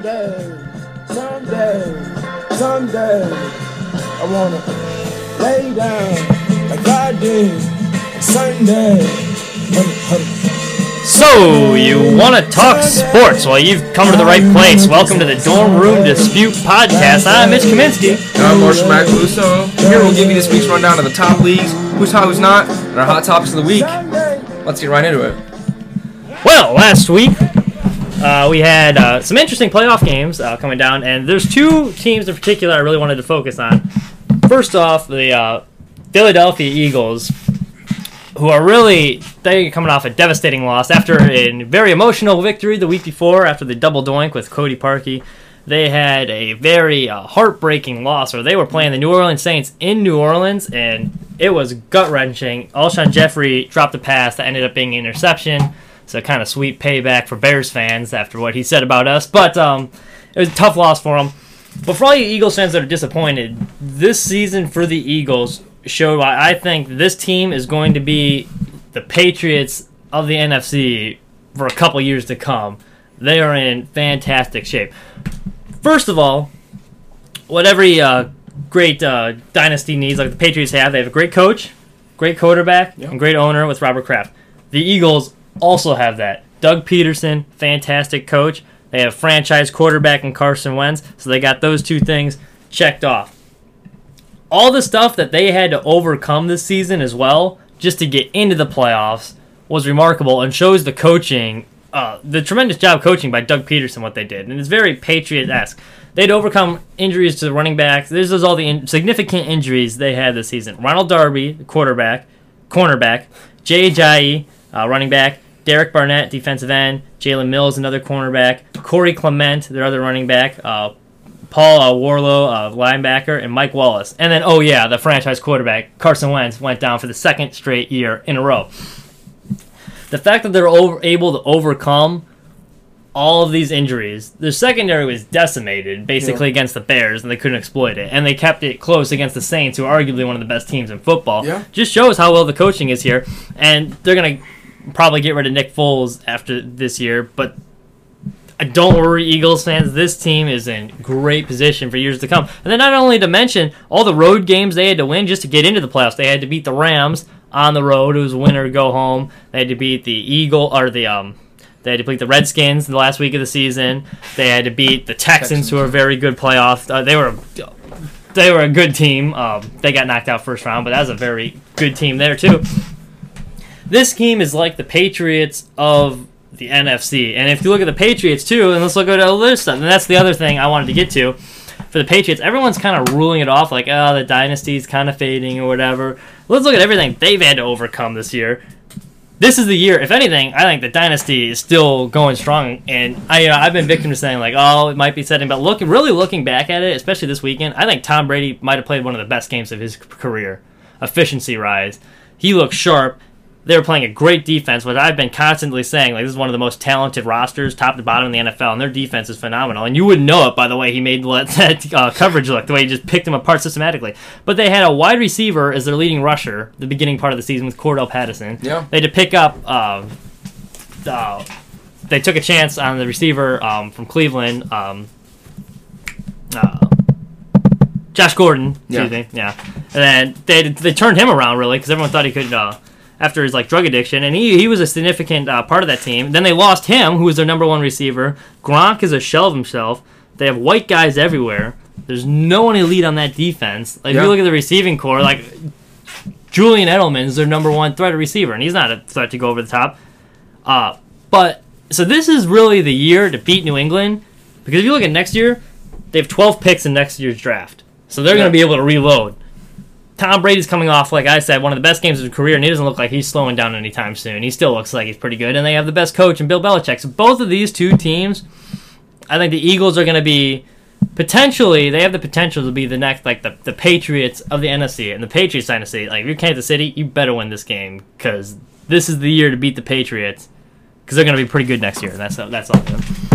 Someday, someday, someday, I wanna lay down like I did Sunday. So, you want to talk sports? Well, you've come to the right place. Welcome to the Dorm Room Dispute Podcast. I'm Mitch Kaminsky. And I'm Marshall Macaluso. Here we'll give you this week's rundown of the top leagues, who's hot, who's not, and our hot topics of the week. Let's get right into it. Well, last week uh, we had uh, some interesting playoff games uh, coming down, and there's two teams in particular I really wanted to focus on. First off, the uh, Philadelphia Eagles, who are really they coming off a devastating loss after a very emotional victory the week before after the double doink with Cody Parkey. They had a very uh, heartbreaking loss, where they were playing the New Orleans Saints in New Orleans, and it was gut wrenching. Alshon Jeffery dropped a pass that ended up being an interception. So kind of sweet payback for Bears fans after what he said about us. But um, it was a tough loss for him. But for all you Eagles fans that are disappointed, this season for the Eagles showed why I think this team is going to be the Patriots of the NFC for a couple years to come. They are in fantastic shape. First of all, what every uh, great uh, dynasty needs, like the Patriots have, they have a great coach, great quarterback, and great owner with Robert Kraft. The Eagles also have that. Doug Pederson, fantastic coach. They have franchise quarterback and Carson Wentz, so they got those two things checked off. All the stuff that they had to overcome this season as well, just to get into the playoffs, was remarkable and shows the coaching, uh, the tremendous job coaching by Doug Pederson, what they did. And it's very Patriot esque. They'd overcome injuries to the running backs. This is all the in- significant injuries they had this season. Ronald Darby, quarterback, cornerback, Jay Ajayi, uh, running back, Derek Barnett, defensive end, Jalen Mills, another cornerback, Corey Clement, their other running back, uh, Paul uh, Worrilow, uh, linebacker, and Mike Wallace. And then, oh yeah, the franchise quarterback, Carson Wentz, went down for the second straight year in a row. The fact that they're over, able to overcome all of these injuries, their secondary was decimated basically Yeah. against the Bears, and they couldn't exploit it. And they kept it close against the Saints, who are arguably one of the best teams in football. Yeah. Just shows how well the coaching is here. And they're going to probably get rid of Nick Foles after this year, but don't worry, Eagles fans. This team is in great position for years to come. And then, not only to mention all the road games they had to win just to get into the playoffs. They had to beat the Rams on the road. It was win or go home. They had to beat the Eagle or the um. They had to beat the Redskins in the last week of the season. They had to beat the Texans, who are a very good playoff. Uh, they were they were a good team. Um, they got knocked out first round, but that was a very good team there too. This team is like the Patriots of the NFC. And if you look at the Patriots too, and let's look at other stuff, and that's the other thing I wanted to get to. For the Patriots, everyone's kind of ruling it off like, oh, the dynasty's kind of fading or whatever. Let's look at everything they've had to overcome this year. This is the year, if anything, I think the dynasty is still going strong. And I, know, I've been victim to saying like, oh, it might be setting, but looking, really looking back at it, especially this weekend, I think Tom Brady might have played one of the best games of his career. Efficiency rise, he looked sharp they were playing a great defense, which I've been constantly saying, like this is one of the most talented rosters, top to bottom in the NFL, and their defense is phenomenal. And you wouldn't know it by the way he made let- that uh, coverage look, the way he just picked them apart systematically. But they had a wide receiver as their leading rusher the beginning part of the season with Cordarrelle Patterson. Yeah. They had to pick up. Uh, uh, they took a chance on the receiver um, from Cleveland. Um, uh, Josh Gordon, excuse Yeah. me, yeah, and then they they turned him around really because everyone thought he could uh, after his like drug addiction, and he he was a significant uh, part of that team. Then they lost him, who was their number one receiver. Gronk is a shell of himself. They have white guys everywhere. There's no one elite on that defense. Like if you look at the receiving core, like Julian Edelman is their number one threat receiver, and he's not a threat to go over the top. Uh, but so this is really the year to beat New England because if you look at next year, they have 12 picks in next year's draft, so they're Yeah. going to be able to reload. Tom Brady's coming off, like I said, one of the best games of his career, and he doesn't look like he's slowing down anytime soon. He still looks like he's pretty good, and they have the best coach in Bill Belichick. So both of these two teams, I think the Eagles are going to be potentially they have the potential to be the next like the, the Patriots of the NFC and the Patriots dynasty. Like if you're Kansas City, you better win this game because this is the year to beat the Patriots because they're going to be pretty good next year. That's that's all.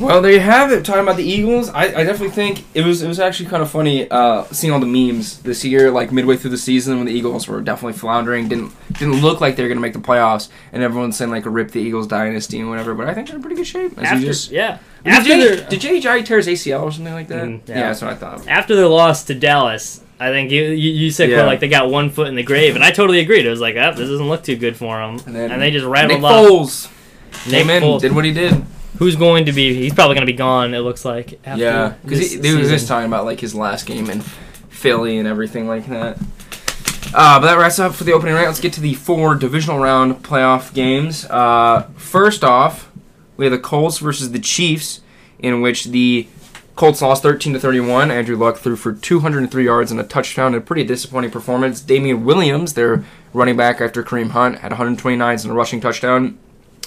Well, there you have it. Talking about the Eagles, I, I definitely think it was it was actually kind of funny uh, seeing all the memes this year, like midway through the season when the Eagles were definitely floundering, didn't didn't look like they were going to make the playoffs, and everyone's saying like rip the Eagles dynasty and whatever. But I think they're in pretty good shape. As After, just, yeah. did, After their did Jay Jai tear his ACL or something like that? Mm, yeah. yeah. that's what I thought. after their loss to Dallas, I think you you, you said Yeah. like they got one foot in the grave, and I totally agreed. It was like, oh, this doesn't look too good for them, and, then they just Nick rattled off. Foles Nick came in, Foles, did what he did. Who's going to be? He's probably going to be gone. It looks like. After Yeah, because they were just talking about like his last game in Philly and everything like that. Uh, but that wraps up for the opening round. Let's get to the four divisional round playoff games. Uh, first off, we have the Colts versus the Chiefs, in which the Colts lost 13 to 31. Andrew Luck threw for 203 yards and a touchdown. A pretty disappointing performance. Damien Williams, their running back after Kareem Hunt, had 129 and a rushing touchdown.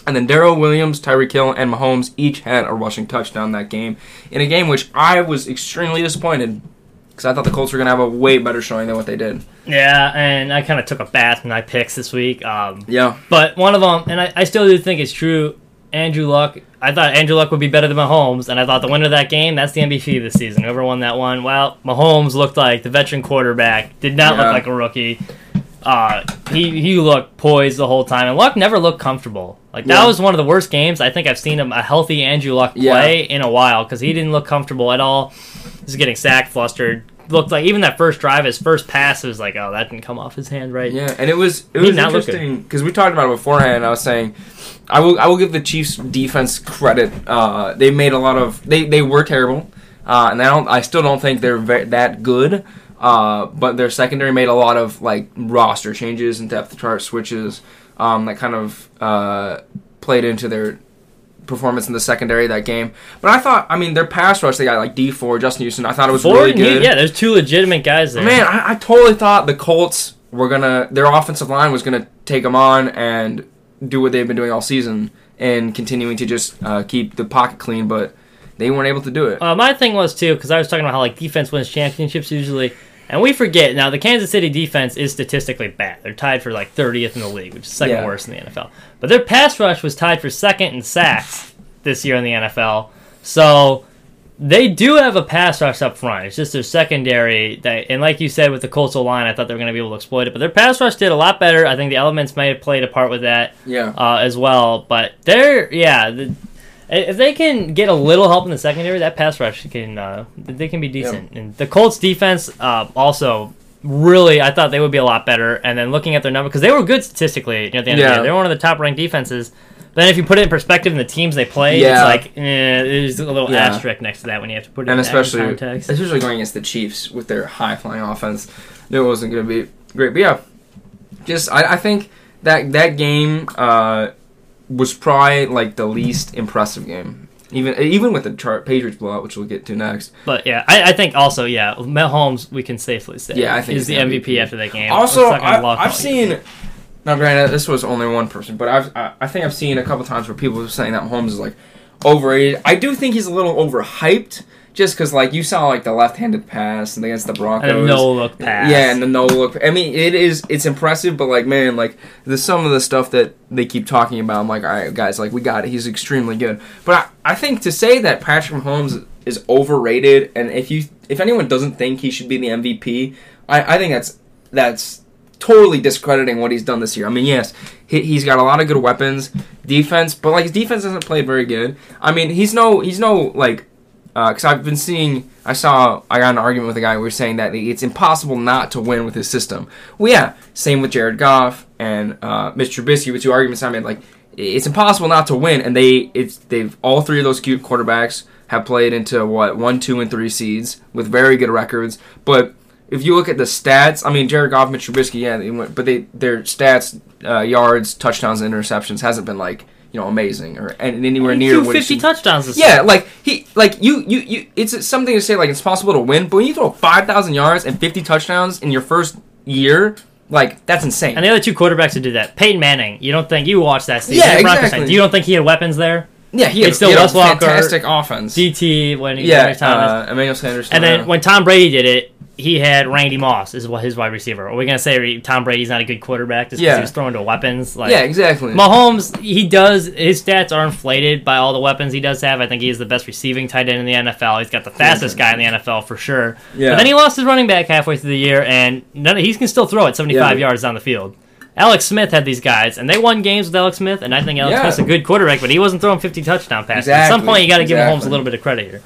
And then Daryl Williams, Tyreek Hill, and Mahomes each had a rushing touchdown that game. In a game which I was extremely disappointed because I thought the Colts were going to have a way better showing than what they did. Yeah, and I kind of took a bath in my picks this week. Um, Yeah. But one of them, and I, I still do think it's true. Andrew Luck. I thought Andrew Luck would be better than Mahomes, and I thought the winner of that game, that's the MVP this season. Whoever won that one, well, Mahomes looked like the veteran quarterback. Did not Yeah. look like a rookie. Uh, he he looked poised the whole time, and Luck never looked comfortable. Like that Yeah. was one of the worst games I think I've seen him a healthy Andrew Luck Yeah. play in a while because he didn't look comfortable at all. He's getting sacked, flustered. Looked like even that first drive, his first pass was like, oh, that didn't come off his hand right. Yeah, and it was it He was interesting because we talked about it beforehand. I was saying, I will I will give the Chiefs defense credit. Uh, they made a lot of they they were terrible, uh, and I don't I still don't think they're ve- that good. Uh, but their secondary made a lot of like roster changes and depth chart switches um, that kind of uh, played into their performance in the secondary that game. But I thought, I mean, their pass rush they got like Dee Ford Justin Houston. I thought it was Ford really good. yeah, there's two legitimate guys there. Man, I, I totally thought the Colts were gonna their offensive line was gonna take them on and do what they've been doing all season and continuing to just uh, keep the pocket clean, but they weren't able to do it. Uh, my thing was too because I was talking about how like defense wins championships usually, and we forget now the Kansas City defense is statistically bad. They're tied for like 30th in the league, which is second Yeah. worst in the NFL. But their pass rush was tied for second in sacks this year in the NFL. So they do have a pass rush up front. It's just their secondary that, and like you said with the Colts line, I thought they were going to be able to exploit it. But their pass rush did a lot better. I think the elements may have played a part with that yeah, uh, as well. But they're yeah, the, if they can get a little help in the secondary, that pass rush can uh, they can be decent. And the Colts defense uh, also really, I thought they would be a lot better. And then looking at their number because they were good statistically at the end of the Yeah. year, they were one of the top ranked defenses. But then if you put it in perspective in the teams they play, Yeah. it's like eh, there's a little Yeah. asterisk next to that when you have to put it and in especially context. especially going against the Chiefs with their high flying offense, it wasn't going to be great. But yeah, just I, I think that that game uh, was probably like the least impressive game. Even even with the chart Patriots blowout, which we'll get to next. But yeah, I, I think also yeah, Mahomes we can safely say Yeah, I think is the MVP, MVP. after that game. Also, Let's talk about I, I've seen. Now, granted, this was only one person, but I've I, I think I've seen a couple times where people are saying that Mahomes is like overrated. I do think he's a little overhyped, just because like you saw like the left-handed pass and against the Broncos. and no look pass. Yeah, and the no look. I mean, it is it's impressive, but like man, like the some of the stuff that they keep talking about, I'm like, all right, guys, like we got it. He's extremely good. But I, I think to say that Patrick Mahomes is overrated, and if you if anyone doesn't think he should be the MVP, I, I think that's that's totally discrediting what he's done this year. I mean, yes, he, he's got a lot of good weapons, defense, but like his defense hasn't played very good. I mean, he's no he's no like because I've been seeing, I saw, I got an argument with a guy. We were saying that it's impossible not to win with his system. Well, yeah, same with Jared Goff and uh, Mr. Trubisky. With two arguments I made, like it's impossible not to win, and they, it's they've all three of those cute quarterbacks have played into what one, two, and three seeds with very good records. But if you look at the stats, I mean, Jared Goff, Mitch Trubisky, yeah, they went, but they their stats, uh, yards, touchdowns, and interceptions hasn't been like you know amazing or and anywhere near threw 50 touchdowns this yeah, like he, like you, you, you. It's something to say like it's possible to win, but when you throw five thousand yards and fifty touchdowns in your first year, like that's insane. And the other two quarterbacks who did that, Peyton Manning. You don't think you watched that season? Yeah, You're a Broncos exactly. You don't think he had weapons there? Yeah, he had, it's still he had Wes a Walker, fantastic offense. DT when he yeah, Thomas. uh, Emmanuel Sanders. and then when Tom Brady did it, he had Randy Moss as his wide receiver. Are we gonna say Tom Brady's not a good quarterback just because Yeah. he was throwing to weapons? Like, yeah, exactly. Mahomes, he does his stats are inflated by all the weapons he does have. I think he is the best receiving tight end in the NFL. He's got the fastest guy in the NFL for sure. Yeah. But then he lost his running back halfway through the year, and none he can still throw it 75 Yeah. yards down the field. Alex Smith had these guys, and they won games with Alex Smith, and I think Alex Yeah. Smith's a good quarterback, but he wasn't throwing 50 touchdown passes. At some point, you got to give Mahomes a little bit of credit here.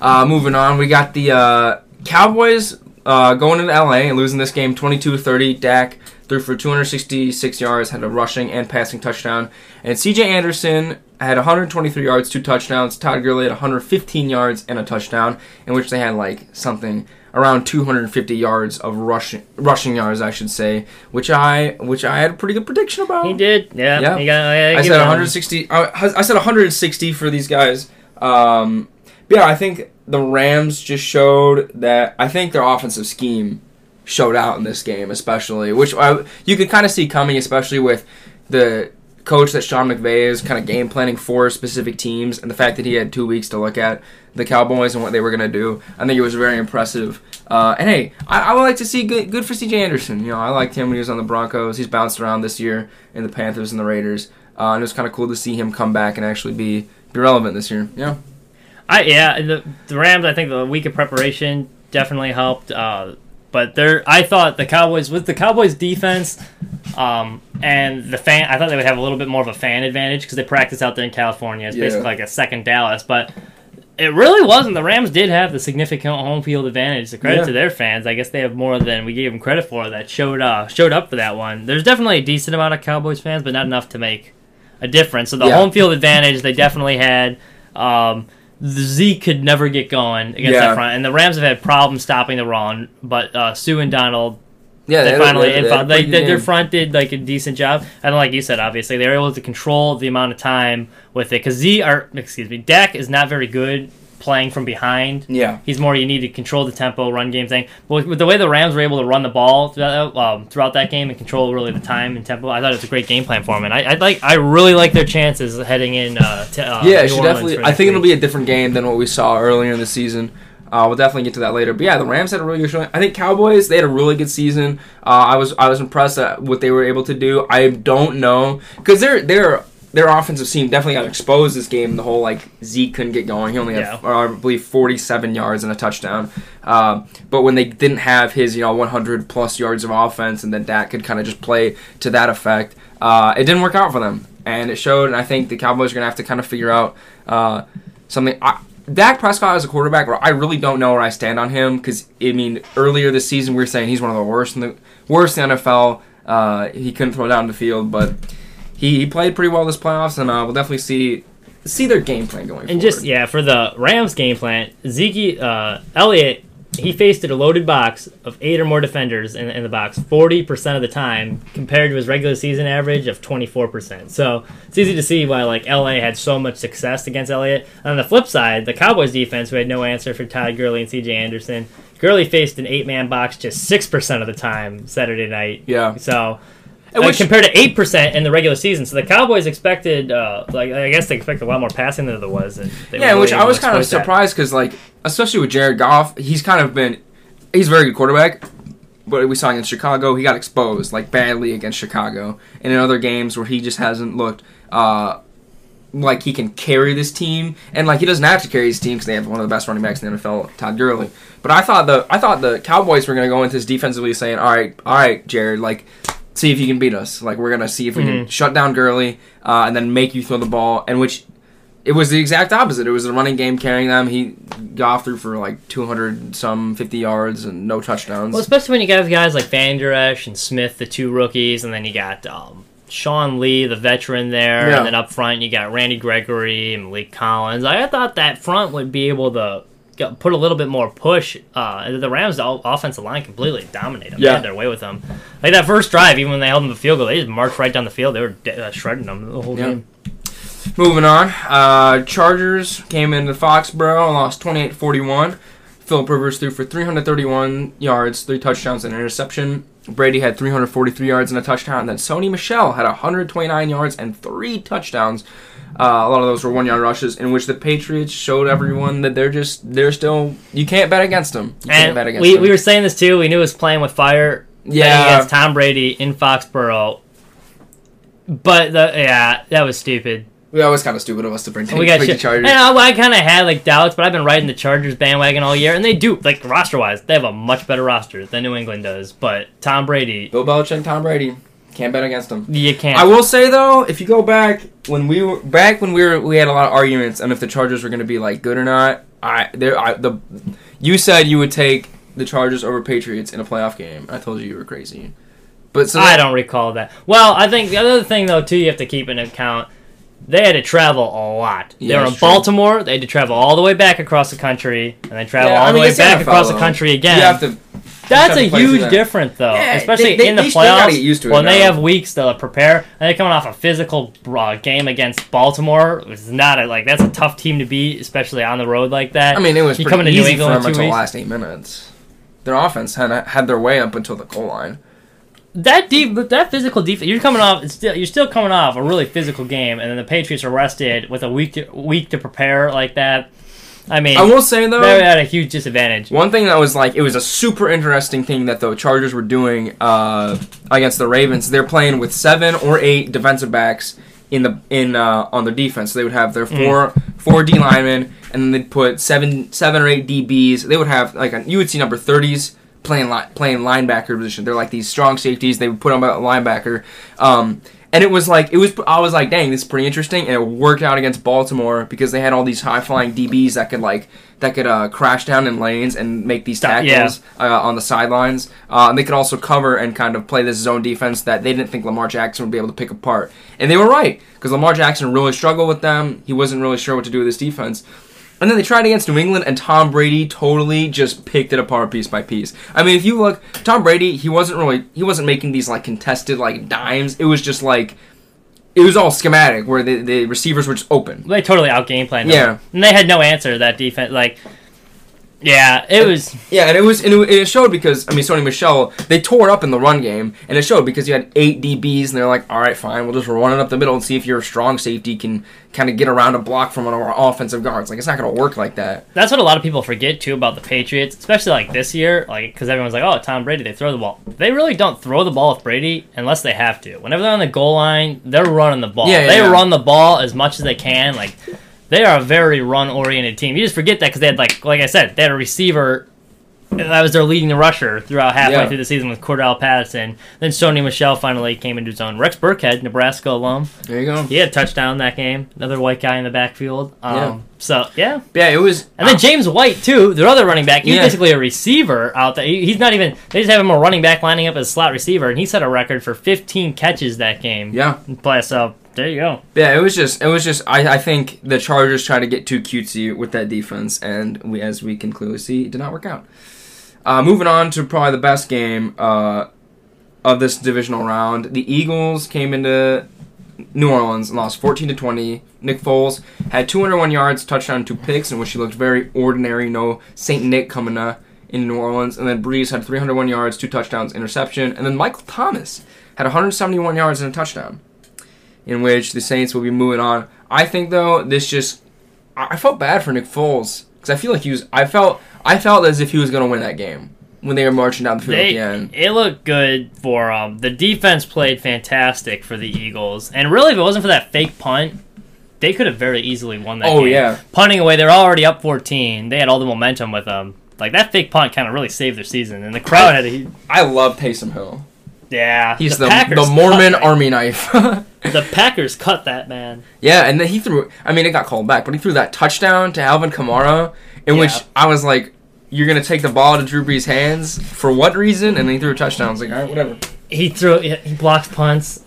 Uh, moving on, we got the uh, Cowboys uh, going into LA and losing this game 22-30. Dak threw for 266 yards, had a rushing and passing touchdown. And CJ Anderson had 123 yards, two touchdowns. Todd Gurley had 115 yards and a touchdown, in which they had like something around 250 yards of rushing rushing yards, I should say, which I which I had a pretty good prediction about. He did, yeah. Yeah. He got, I, I said 160. I, I said 160 for these guys. Um, but yeah, I think the Rams just showed that. I think their offensive scheme showed out in this game, especially, which I, you could kind of see coming, especially with the coach that Sean McVay is kind of game planning for specific teams, and the fact that he had two weeks to look at the Cowboys and what they were going to do. I think it was very impressive. Uh, and hey, I, I would like to see good, good for CJ Anderson. You know, I liked him when he was on the Broncos. He's bounced around this year in the Panthers and the Raiders, uh, and it was kind of cool to see him come back and actually be be relevant this year. Yeah. I yeah, the, the Rams. I think the week of preparation definitely helped. Uh, but there, I thought the Cowboys with the Cowboys defense, um, and the fan. I thought they would have a little bit more of a fan advantage because they practice out there in California. It's Yeah. basically like a second Dallas, but. It really wasn't. The Rams did have the significant home field advantage. The credit Yeah. to their fans. I guess they have more than we gave them credit for. That showed uh, showed up for that one. There's definitely a decent amount of Cowboys fans, but not enough to make a difference. So the Yeah. home field advantage they definitely had. Um, Zeke could never get going against Yeah. that front, and the Rams have had problems stopping the run. But uh, Suh and Donald, Yeah. they had- finally had- and had a found- pretty they, they, their front did like a decent job. And like you said, obviously they were able to control the amount of time with it because Z or excuse me, Dak is not very good playing from behind. Yeah. He's more you need to control the tempo, run game thing. But with, with the way the Rams were able to run the ball throughout, um, throughout that game and control really the time and tempo, I thought it was a great game plan for them. And I, I like I really like their chances heading in. Uh, to, uh, Yeah, should definitely. I think it'll be a different game than what we saw earlier in the season. Uh, we'll definitely get to that later. But yeah, the Rams had a really good showing. I think Cowboys they had a really good season. Uh, I was I was impressed at what they were able to do. I don't know because their their their offensive team definitely got exposed this game. The whole like Zeke couldn't get going. He only had Yeah. uh, I believe forty seven yards and a touchdown. Um, but when they didn't have his you know one hundred plus yards of offense and then Dak could kind of just play to that effect, uh, it didn't work out for them. And it showed. And I think the Cowboys are gonna have to kind of figure out. Uh, something. I, Dak Prescott as a quarterback, I really don't know where I stand on him because I mean earlier this season we were saying he's one of the worst in the worst in the NFL. Uh, he couldn't throw down the field, but he, he played pretty well this playoffs, and uh, we'll definitely see see their game plan going. And forward. just yeah, for the Rams game plan, Zeke uh, Elliott he faced a loaded box of eight or more defenders in, in the box forty percent of the time, compared to his regular season average of twenty four percent. So it's easy to see why like LA had so much success against Elliott. On the flip side, the Cowboys defense, who had no answer for Todd Gurley and C.J. Anderson, Gurley faced an eight man box just six percent of the time Saturday night. yeah, So which- compared to eight percent in the regular season, so the Cowboys expected, uh, like I guess they expected a lot more passing than there was. And yeah, really which I was kind of surprised because like especially with Jared Goff, he's kind of been he's a very good quarterback. But we saw against Chicago, he got exposed like badly against Chicago, and in other games where he just hasn't looked uh, like he can carry this team, and like he doesn't have to carry his team because they have one of the best running backs in the NFL, Todd Gurley. But I thought the I thought the Cowboys were going to go into this defensively saying, "All right, all right, Jared, like see if you can beat us. Like we're going to see if we can Mhm. shut down Gurley uh, and then make you throw the ball." And which it was the exact opposite. It was the running game carrying them. He got through for like 200 some 50 yards and no touchdowns. Well, especially when you got guys like Vander Esch and Smith, the two rookies, and then you got um, Sean Lee, the veteran there, Yeah. and then up front you got Randy Gregory and Maliek Collins. I thought that front would be able to get- put a little bit more push. Uh, the Rams' offensive line completely dominated them. They had their way with them. Like that first drive, even when they held them to field goal, they just marched right down the field. They were de- uh, shredding them the whole Yeah. game. Moving on, uh, Chargers came into Foxborough and lost 28-41. Philip Rivers threw for 331 yards, three touchdowns, and an interception. Brady had 343 yards and a touchdown. And then Sony Michel had 129 yards and three touchdowns. Uh, a lot of those were one yard rushes, in which the Patriots showed everyone that they're just they're still you can't bet against them. You And against we, them. we were saying this too. We knew it was playing with fire. Yeah. against Tom Brady in Foxborough. But the yeah, that was stupid. That was kind of stupid of us to bring we got the shit. Chargers. And I, I kind of had like doubts, but I've been riding the Chargers bandwagon all year, and they do like roster wise, they have a much better roster than New England does. But Tom Brady, Bill Belichick, Tom Brady, can't bet against them. you can't. I will say though, if you go back when we were back when we were we had a lot of arguments on if the Chargers were going to be like good or not. I there I the you said you would take the Chargers over Patriots in a playoff game. I told you you were crazy. But so I don't recall that. Well, I think the other thing though too, you have to keep in account. They had to travel a lot. They were in true. Baltimore. They had to travel all the way back across the country, and then travel Yeah, all I the way back across the country again. You have to. That's a to play through huge difference, though, Yeah, especially they- they- in the playoffs get used to it when they have weeks to prepare. And they're coming off a physical uh, game against Baltimore. It's not a, like that's a tough team to beat, especially on the road like that. I mean, it was You pretty coming to New easy England for them until the last eight minutes. Their offense had had their way up until the goal line. That deep, that physical defense. You're coming off. It's still, you're still coming off a really physical game, and then the Patriots are rested with a week to, week to prepare like that. I mean, I will say though, they're at a huge disadvantage. One thing that was like it was a super interesting thing that the Chargers were doing uh, against the Ravens. They're playing with seven or eight defensive backs in the in uh, on their defense. So they would have their four four D linemen, and then they'd put seven seven or eight DBs. They would have like you would see number thirties playing li- playing linebacker position. They're like these strong safeties. They would put them at linebacker. Um, and it was like it was. I was like, dang, this is pretty interesting, and it worked out against Baltimore because they had all these high flying DBs that could like that could uh, crash down in lanes and make these tackles uh, on the sidelines. Uh, and they could also cover and kind of play this zone defense that they didn't think Lamar Jackson would be able to pick apart, and they were right because Lamar Jackson really struggled with them. He wasn't really sure what to do with this defense. And then they tried against New England, and Tom Brady totally just picked it apart piece by piece. I mean, if you look, Tom Brady, he wasn't really, he wasn't making these like contested like dimes. It was just like, it was all schematic where the, the receivers were just open. They totally out game planned. Yeah. and they had no answer to that defense. Like, yeah, it was. Yeah, and it was, and it, it showed because I mean, Sony Michel, they tore it up in the run game, and it showed because you had eight DBs, and they're like, all right, fine, we'll just run it up the middle and see if your strong safety can kind of get around a block from one of our offensive guards. Like, it's not going to work like that. That's what a lot of people forget too about the Patriots, especially like this year, like because everyone's like, "Oh, Tom Brady, they throw the ball." They really don't throw the ball with Brady unless they have to. Whenever they're on the goal line, they're running the ball. Yeah, yeah, they yeah. run the ball as much as they can. Like they are a very run-oriented team. You just forget that because they had like, like I said, they had a receiver. That was their leading rusher throughout halfway Yeah. through the season with Cordarrelle Patterson. Then Sony Michel finally came into his own. Rex Burkhead, Nebraska alum, There you go. he had a touchdown that game. Another white guy in the backfield. Um, Yeah. So yeah, Yeah, it was. and then James White too, their other running back. He's Yeah. basically a receiver out there. He- He's not even. They just have him a running back lining up as a slot receiver, and he set a record for 15 catches that game. yeah, Play so there you go. Yeah, it was just it was just I, I think the Chargers tried to get too cutesy with that defense and we as we can clearly see it did not work out. Uh, moving on to probably the best game uh, of this divisional round. The Eagles came into New Orleans and lost 14 to 20. Nick Foles had 201 yards, touchdown, two picks, in which he looked very ordinary. No Saint Nick coming uh, in New Orleans, and then Brees had 301 yards, two touchdowns, interception, and then Michael Thomas had 171 yards and a touchdown in which the Saints will be moving on. I think though this just I I felt bad for Nick Foles because I feel like he was I felt I felt as if he was going to win that game when they were marching down the field at the end. it looked good for um, the defense played fantastic for the Eagles, and really, if it wasn't for that fake punt, they could have very easily won that. Oh, game. yeah. punting away, they're already up 14. They had all the momentum with them. Like that fake punt kind of really saved their season, and the crowd had a, I love Taysom Hill. yeah. He's the Packers the Mormon Army knife. The Packers cut that man. yeah, and then he threw. I mean, it got called back, but he threw that touchdown to Alvin Kamara, in which I was like, "You're gonna take the ball to of Drew Brees' hands for what reason?" And then he threw a touchdown. I was like, "All right, whatever." He threw. He blocks punts.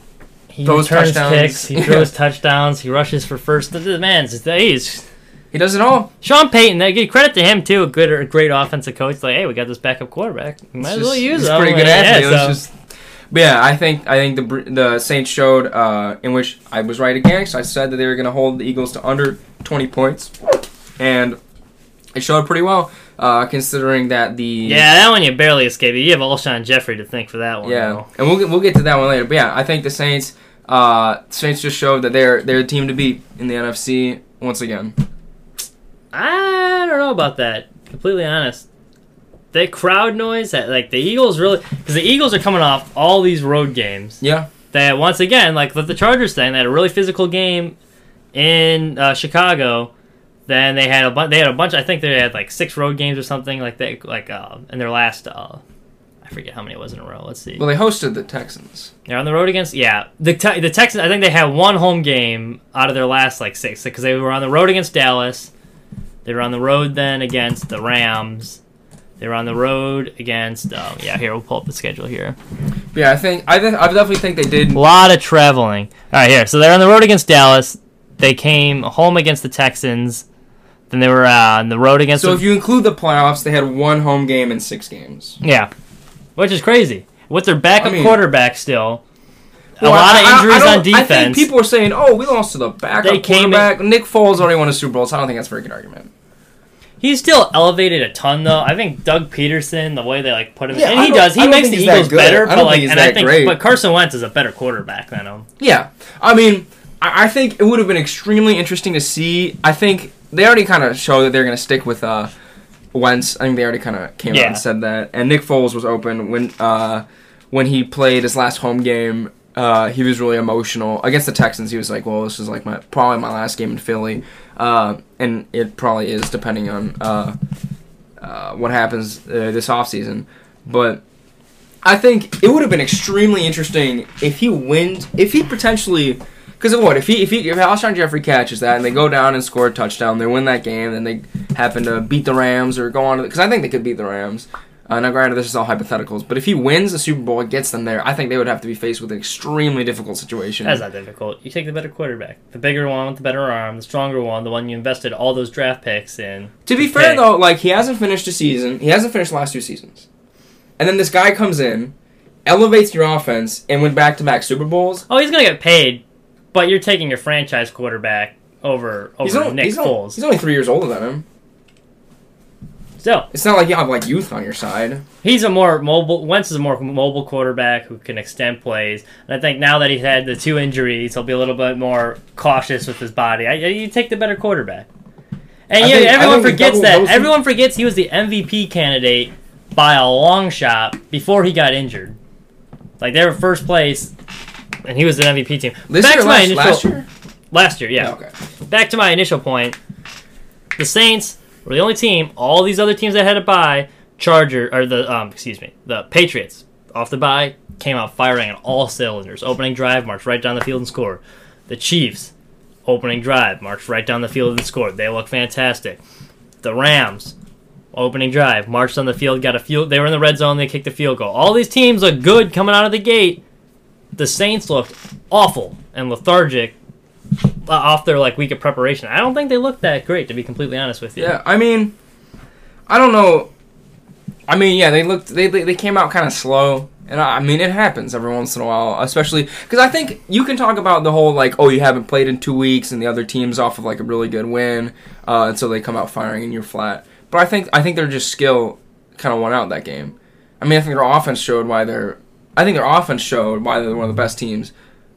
He Throws returns touchdowns. picks. He throws touchdowns. He rushes for first. The- The man's he's He does it all. Sean Payton. They give credit to him too. A good, a great offensive coach. Like, hey, we got this backup quarterback. Might as well Just- use he's him. a pretty good Yeah, athlete. Let's so- just- but yeah, I think I think the the Saints showed uh, in which I was right again. 'cause I said that they were going to hold the Eagles to under 20 points, and it showed pretty well. uh, considering that the Yeah, that one you barely escape. You have Alshon Jeffery to thank for that one. yeah, though. and we'll get, we'll get to that one later. But yeah, I think the Saints uh, Saints just showed that they're they're the team to beat in the NFC once again. I don't know about that. Completely honest. That crowd noise, that like the Eagles really, because the Eagles are coming off all these road games. Yeah, That once again, like with the Chargers thing, they had a really physical game in uh, Chicago. Then they had a bunch. They had a bunch. I think they had like six road games or something like that. Like uh, in their last, uh, I forget how many it was in a row. Let's see. well they hosted the Texans. They're on the road against yeah the te- the Texans. I think they had one home game out of their last like six because they were on the road against Dallas. They were on the road then against the Rams. They were on the road against um, yeah. Here we'll pull up the schedule here. Yeah, I think I, th- I definitely think they did. A lot of traveling. All right, here. So they're on the road against Dallas. They came home against the Texans. Then they were uh, on the road against. So if you include the playoffs, they had one home game in six games. yeah, which is crazy with their backup I mean- quarterback still. Well, a lot I- of injuries on defense. I think people are saying, "Oh, we lost to the backup They came in- quarterback." Nick Foles already won a Super Bowl, so I don't think that's a very good argument. He's still elevated a ton though. I think Doug Pederson, the way they like put him, Yeah, and he does. He makes the Eagles better, but like, and I think, great. but Carson Wentz is a better quarterback than him. Yeah, I mean, I, I think it would have been extremely interesting to see. I think they already kind of show that they're going to stick with uh, Wentz. I think they already kind of came out and said that. And Nick Foles was open when uh, when he played his last home game. Uh, he was really emotional against the Texans. He was like, "Well, this is like my probably my last game in Philly," uh, and it probably is depending on uh, uh, what happens uh, this offseason. But I think it would have been extremely interesting if he wins, if he potentially, because of what if he if he if Alshon Jeffery catches that and they go down and score a touchdown, they win that game, then they happen to beat the Rams or go on because I think they could beat the Rams. Uh, now, granted, this is all hypotheticals, but if he wins the Super Bowl, and gets them there. I think they would have to be faced with an extremely difficult situation. That's not difficult. You take the better quarterback, the bigger one with the better arm, the stronger one, the one you invested all those draft picks in. To be fair though, like he hasn't finished a season. He hasn't finished the last two seasons. And then this guy comes in, elevates your offense, and went back to back Super Bowls. Oh, he's gonna get paid, but you're taking your franchise quarterback over over He's only, Nick he's, Foles. only, he's only three years older than him. Still, It's not like you have like youth on your side. he's a more mobile. Wentz is a more mobile quarterback who can extend plays, and I think now that he's had the two injuries, he'll be a little bit more cautious with his body. I, you take the better quarterback, and I yeah, think- everyone forgets that. dosing- Everyone forgets he was the MVP candidate by a long shot before he got injured. Like they were first place, and he was the MVP team. This Back to my last, initial last year. last year, yeah. Okay. back to my initial point. The Saints were the only team. All these other teams that had a bye, Charger or the um, excuse me, the Patriots off the bye came out firing on all cylinders. Opening drive, marched right down the field and scored. The Chiefs, opening drive, marched right down the field and scored. They look fantastic. The Rams, opening drive, marched on the field, got a field. They were in the red zone. They kicked a field goal. All these teams look good coming out of the gate. The Saints looked awful and lethargic off their like week of preparation. I don't think they looked that great, to be completely honest with you. Yeah, I mean, I don't know. I mean, yeah, they looked they they, they came out kind of slow, and I, I mean it happens every once in a while, especially because I think you can talk about the whole like oh you haven't played in two weeks and the other team's off of like a really good win, uh, and so they come out firing and you're flat. But I think I think their just skill kind of won out that game. I mean, I think their offense showed why they're. I think their offense showed why they're one of the best teams.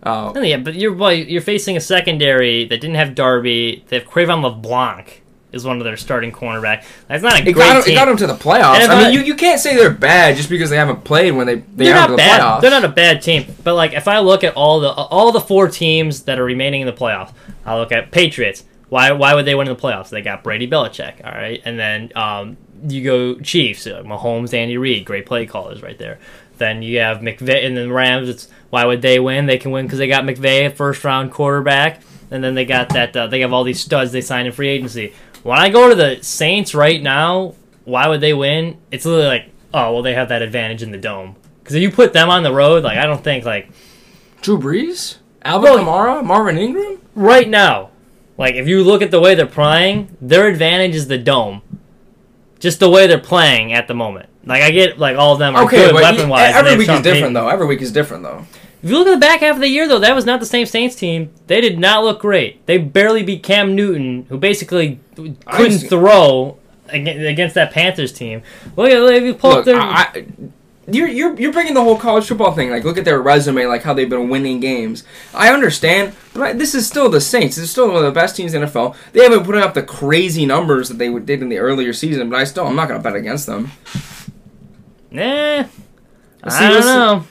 Uh, Yeah, but you're well, you're facing a secondary that didn't have Darby. They have Cre'Von LeBlanc is one of their starting cornerback. That's not a it great got, team. it got them to the playoffs. I I- mean, you, you can't say they're bad just because they haven't played when they they they're not to the bad. playoffs. They're not a bad team. But like, if I look at all the all the four teams that are remaining in the playoffs, I look at Patriots. Why why would they win in the playoffs? They got Brady Belichick, all right, and then um, you go Chiefs, uh, Mahomes, Andy Reid, great play callers right there. Then you have McVay, and then Rams. It's why would they win? They can win because they got McVay, first round quarterback, and then they got that. Uh, they have all these studs they signed in free agency. When I go to the Saints right now, why would they win? It's literally like, oh well, they have that advantage in the dome. Because if you put them on the road, like I don't think like Drew Brees, Alvin Well- Kamara, Marvin Ingram. right now, like if you look at the way they're playing, their advantage is the dome. Just the way they're playing at the moment. Like I get like all of them are Okay, good but weapon wise. every week is different though. Every week is different though. If you look at the back half of the year though, that was not the same Saints team. They did not look great. They barely beat Cam Newton, who basically couldn't understand. throw against that Panthers team. Look at if you pull up Look, their. I, I, you're, you're you're bringing the whole college football thing. Like, look at their resume, like how they've been winning games. I understand, but I, this is still the Saints. This is still one of the best teams in the NFL. They haven't put up the crazy numbers that they did in the earlier season, but I still, I'm not gonna bet against them. Eh, Let's see I don't know.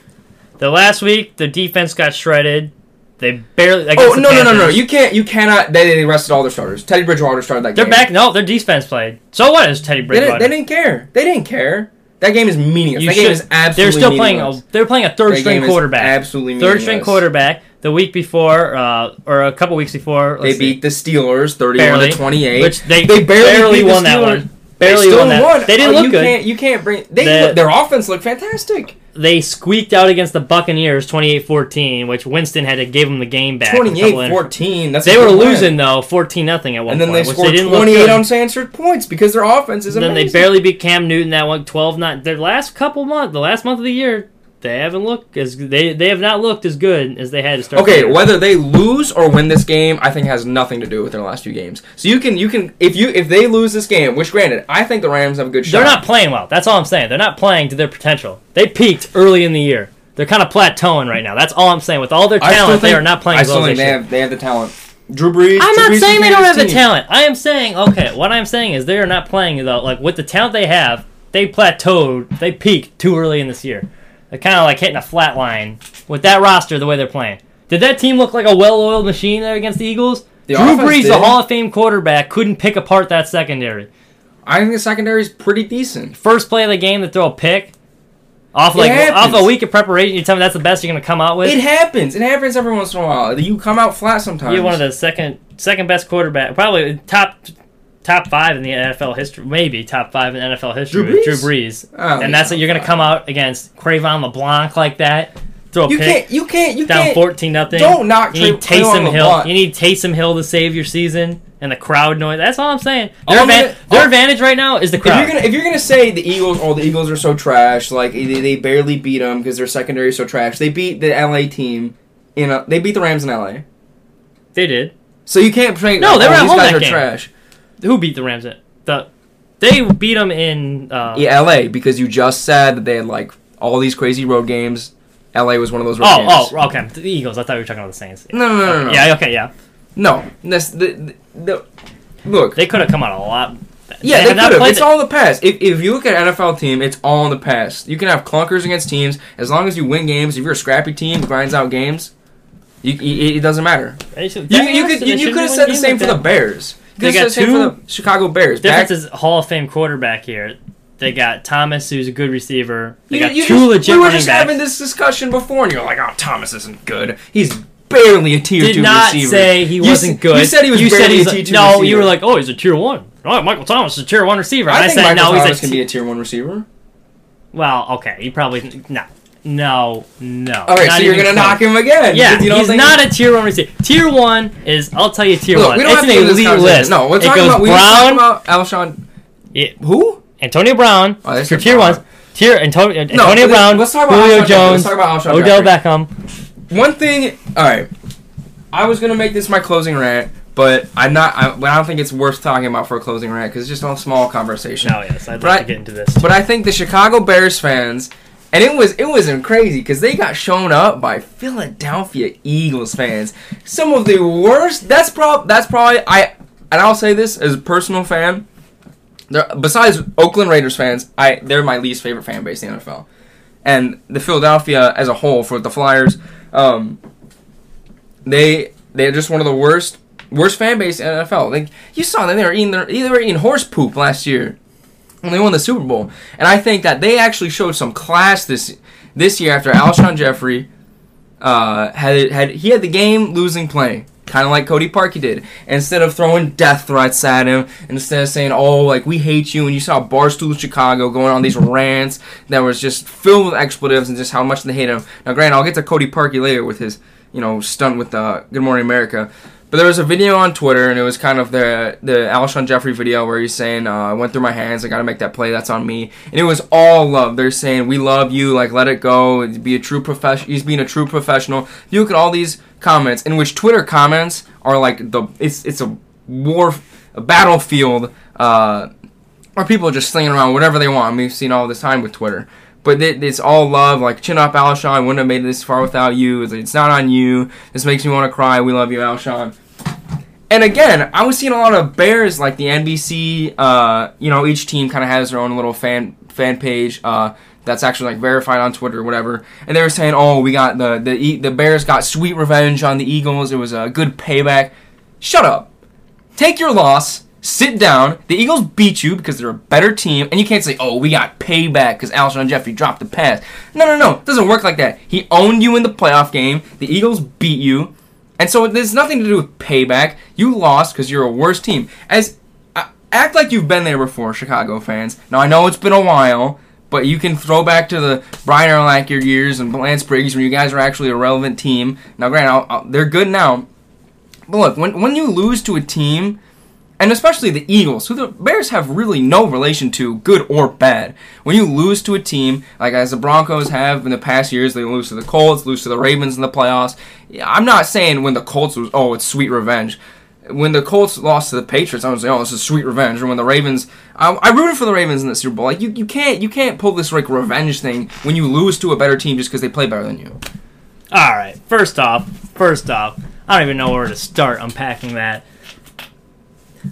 The last week, the defense got shredded. They barely. Oh no no no no! You can't you cannot. They, they rested all their starters. Teddy Bridgewater started that They're game. back. No, their defense played. So what is Teddy They Bridgewater? didn't, they didn't care. They didn't care. That game is meaningless. You that game is absolutely. They're still playing. A, they're playing a third That string quarterback. absolutely third string quarterback. The week before, uh, or a couple weeks before, They let's see, beat the Steelers thirty-one Barely. to twenty-eight. which they, they barely, the won that one. Barely they still won that. won. They didn't Oh, look you good. Can't, you can't bring. They The- look, their offense looked fantastic. They squeaked out against the Buccaneers 28-14, which Winston had to give them the game back. with a couple inter- 28-14. That's They were win. losing though, fourteen nothing at one and then point. they scored didn't look 28 good. unanswered points because their offense is amazing. And Then amazing. they barely beat Cam Newton that one 12 not their last couple months, the last month of the year. They haven't looked as they they have not looked as good as they had to start. Okay, whether they lose or win this game, I think has nothing to do with their last few games. So you can you can if you if they lose this game, which granted, I think the Rams have a good shot. They're not playing well. That's all I'm saying. They're not playing to their potential. They peaked early in the year. They're kind of plateauing right now. That's all I'm saying. With all their talent, they are not playing I as well still think they they have they have the talent. Drew Brees. I'm Drew not Brees saying they don't have the talent. I am saying okay. What I'm saying is they are not playing though. Like with the talent they have, they plateaued. They peaked too early in this year. They're kind of like hitting a flat line with that roster the way they're playing. Did that team look like a well-oiled machine there against the Eagles? The Drew Brees, did. the Hall of Fame quarterback, couldn't pick apart that secondary. I think the secondary is pretty decent. First play of the game to throw a pick off It like off a week of preparation. You tell me that's the best you're going to come out with? It happens. It happens every once in a while. You come out flat sometimes. You're one of the second second best quarterback, probably top top five in the NFL history, maybe top five in NFL history. Drew with Drew Brees? Oh, and that's what you're going to come out against Cre'Von LeBlanc like that. Throw a You pick can't. You can't. You down can't. fourteen nothing. Don't knock You need Tra- Taysom Hill. LeBlanc. You need Taysom Hill to save your season and the crowd noise. That's all I'm saying. Their, I'm gonna- their advantage right now is the If you're crowd. gonna if you're gonna say the Eagles, oh the Eagles are so trash, like they, they barely beat them because their secondary is so trash. They beat the LA team You uh, know, they beat the Rams in LA. they did. So you can't say No, they were oh, at home that game. trash. Who beat the Rams? At the they beat them in. Uh, Yeah, LA because you just said that they had like all these crazy road games. LA was one of those road Oh, games. oh, okay. The Eagles. I thought you were talking about the Saints. No, no, no, no, no. Yeah, okay, yeah. No, that's the, the, the look. They could have come out a lot. yeah, they not could have. It's the- all in the past. If, if you look at an NFL team, it's all in the past. You can have clunkers against teams as long as you win games. If you're a scrappy team, grinds out games. You, you, it doesn't matter. Should- You, you could they you, could have said the same like for the. Bears. They got two- the Chicago Bears. Difference Back- is Hall of Fame quarterback here. They got Thomas, who's a good receiver. They you, got you two just- legit We were just having this discussion before, and you're like, "Oh, Thomas isn't good. He's barely a tier Did two not receiver." say he You wasn't good. You said he was you said barely he's a tier two. No, receiver. you were like, oh, he's a tier one. Oh, Michael Thomas is a tier one receiver. And I, I, think said, Michael no, Thomas he's a can be a tier one receiver. Well, okay, you probably no, no, no. All right, Not so you're gonna close. knock him again. Yeah, you he's not a tier one receiver. Tier one is, I'll tell you, tier Look, one. we don't It's have an to elite list. No, we're talking about we Brown, about Alshon. Yeah. Who? Antonio Brown Oh, for tier ones. Tier Antonio, No, Antonio Brown, let's talk about Julio Alshon. Jones, Let's talk about Alshon Odell Jeffery. Beckham. One thing. All right, I was gonna make this my closing rant, but I'm not. I, but I don't think it's worth talking about for a closing rant because it's just a small conversation. No, yes, I'd But like I- to get into this. But I think the Chicago Bears fans, and it was it wasn't crazy because they got shown up by Philadelphia Eagles fans. Some of the worst. That's prob. That's probably I. And I'll say this as a personal fan. Besides Oakland Raiders fans, I they're my least favorite fan base in the NFL, and the Philadelphia as a whole for the Flyers, um, they they're just one of the worst worst fan base in NFL. Like you saw them, they were eating their, they were eating horse poop last year when they won the Super Bowl, and I think that they actually showed some class this this year after Alshon Jeffery uh, had had he had the game losing play. Kind of like Cody Parkey did. Instead of throwing death threats at him, instead of saying, "Oh, like we hate you," and you saw Barstool Chicago going on these rants that was just filled with expletives and just how much they hate him. Now, granted, I'll get to Cody Parkey later with his, you know, stunt with uh, Good Morning America. But there was a video on Twitter, and it was kind of the the Alshon Jeffery video where he's saying, uh, "I went through my hands. I got to make that play. That's on me." And it was all love. They're saying, "We love you. Like, let it go. Be a true professional." He's being a true professional. You look at all these comments, in which Twitter comments are like the it's it's a war, a battlefield. Uh, or people just slinging around whatever they want. We've seen all this time with Twitter. But it, it's all love, like chin up, Alshon. Wouldn't have made it this far without you. It's, it's not on you. This makes me want to cry. We love you, Alshon. And again, I was seeing a lot of Bears, like the NBC. Uh, you know, each team kind of has their own little fan fan page. Uh, that's actually like verified on Twitter or whatever. And they were saying, "Oh, we got the the the Bears got sweet revenge on the Eagles. It was a good payback." Shut up. Take your loss. Sit down. The Eagles beat you because they're a better team, and you can't say, "Oh, we got payback because Alshon Jeffery dropped the pass." No, no, no. It doesn't work like that. He owned you in the playoff game. The Eagles beat you, and so there's nothing to do with payback. You lost because you're a worse team. As uh, act like you've been there before, Chicago fans. Now I know it's been a while, but you can throw back to the Brian Urlacher years and Lance Briggs when you guys were actually a relevant team. Now, granted, I'll, I'll, they're good now, but look, when when you lose to a team, and especially the Eagles, who the Bears have really no relation to, good or bad. When you lose to a team, like as the Broncos have in the past years, they lose to the Colts, lose to the Ravens in the playoffs. I'm not saying when the Colts was, oh, it's sweet revenge. When the Colts lost to the Patriots, I was like, oh, this is sweet revenge. Or when the Ravens, I, I rooted for the Ravens in the Super Bowl. Like you, you can't, you can't pull this like revenge thing when you lose to a better team just because they play better than you. All right. First off, first off, I don't even know where to start unpacking that.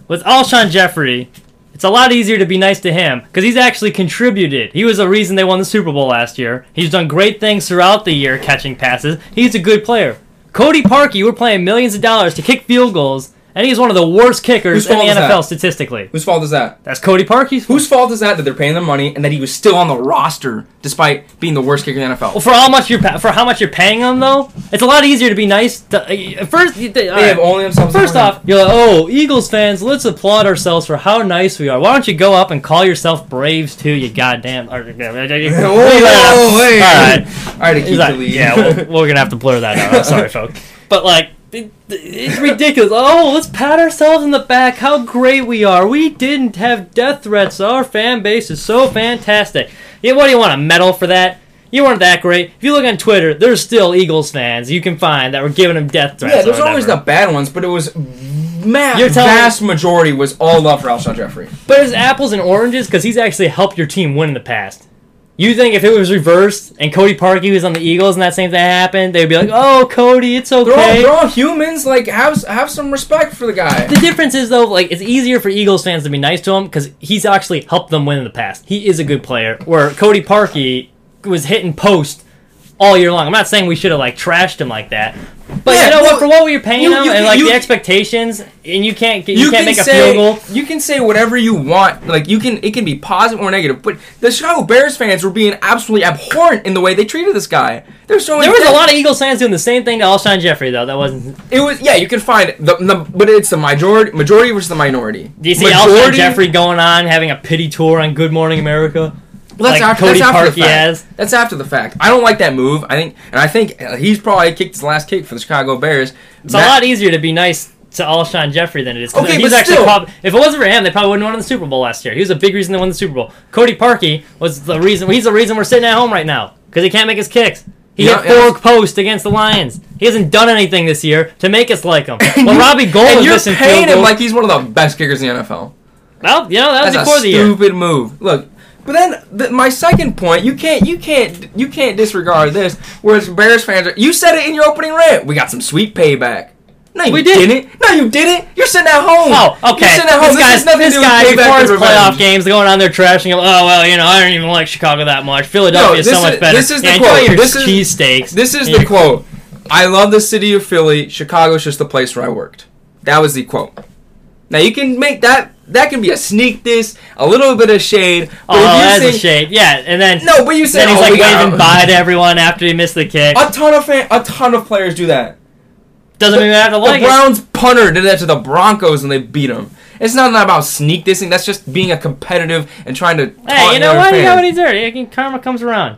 With Alshon Jeffery, it's a lot easier to be nice to him because he's actually contributed. He was the reason they won the Super Bowl last year. He's done great things throughout the year catching passes. He's a good player. Cody Parkey, were playing millions of dollars to kick field goals, and he's one of the worst kickers Whose in the is NFL that? statistically. Whose fault is that? That's Cody Parkey's. Whose fault is that that they're paying them money and that he was still on the roster despite being the worst kicker in the NFL? Well, for how much you're pa- for how much you're paying them though, it's a lot easier to be nice. To, uh, first, you- they, all They right. have only themselves. to First blame. off, you're like, oh, Eagles fans, let's applaud ourselves for how nice we are. Why don't you go up and call yourself Braves too, you goddamn. Or, whoa, whoa, wait. All right. all right, to keep He's like, the lead. yeah, well, we're gonna have to blur that out. I'm sorry, folks. But like, it, it's ridiculous. Oh, let's pat ourselves in the back. How great we are. We didn't have death threats. Our fan base is so fantastic. Yeah, what do you want a medal for that? You weren't that great. If you look on Twitter, there's still Eagles fans you can find that were giving them death threats. yeah, there's always the bad ones, but it was ma- You're telling- vast majority was all love for Alshon Jeffery. But it's apples and oranges because he's actually helped your team win in the past. You think if it was reversed and Cody Parkey was on the Eagles and that same thing happened, they'd be like, "Oh, Cody, it's They're all, okay." they're all humans. Like have have some respect for the guy. The difference is though, like it's easier for Eagles fans to be nice to him because he's actually helped them win in the past. He is a good player. Where Cody Parkey was hitting post all year long. I'm not saying we should have like trashed him like that, but Yeah, you know well, what? For what we were paying you- him you and like you- the expectations, and you can't get, you, can't can make a say field goal. you can say whatever you want. Like you can it can be positive or negative. But the Chicago Bears fans were being absolutely abhorrent in the way they treated this guy. There was a lot of Eagles fans doing the same thing to Alshon Jeffery though. That wasn't. It was yeah. You can find the, the but it's the majority majority versus the minority. Do you see Alshon Jeffery going on having a pity tour on Good Morning America? Well, that's like after, Cody that's after Parkey the fact. has. That's after the fact. I don't like that move. I think, and I think uh, he's probably kicked his last kick for the Chicago Bears. It's a lot easier to be nice to Alshon Jeffery than it is. Okay, he's but actually still- prob- if it wasn't for him, they probably wouldn't have won the Super Bowl last year. He was a big reason they won the Super Bowl. Cody Parkey was the reason. He's the reason we're sitting at home right now because he can't make his kicks. He Yeah, hit four yeah. posts against the Lions. He hasn't done anything this year to make us like him. Well, You- Robbie Gold and you're paying him like he's one of the best kickers in the NFL. well, you know that was That's before a the year. stupid move. Look, but then the, my second point, you can't, you can't, you can't disregard this. Whereas Bears fans, are, you said it in your opening rant. We got some sweet payback. No, you We did. didn't. No, you didn't. You're sitting at home. Oh, You're okay. sitting at home. This, This, guy's, nothing this to do with guy before his playoff games going on there trashing him. Oh well, you know I don't even like Chicago that much. Philadelphia is so much is- better. this is the yeah, quote. This is- cheesesteaks. This is the quote. I love the city of Philly. Chicago's just the place where I worked. That was the quote. Now you can make that. That can be a sneak this, a little bit of shade. But Oh, that's a shade. Yeah, and then No, but you said then he's oh, like waving bye to everyone after he missed the kick. A ton of fan, a ton of players do that. Doesn't even have to like the it. Browns punter did that to the Broncos and they beat them. It's not about sneak dissing. That's just being a competitive and trying to. Hey, you know the what? You got fan. what he's dirty. Karma comes around.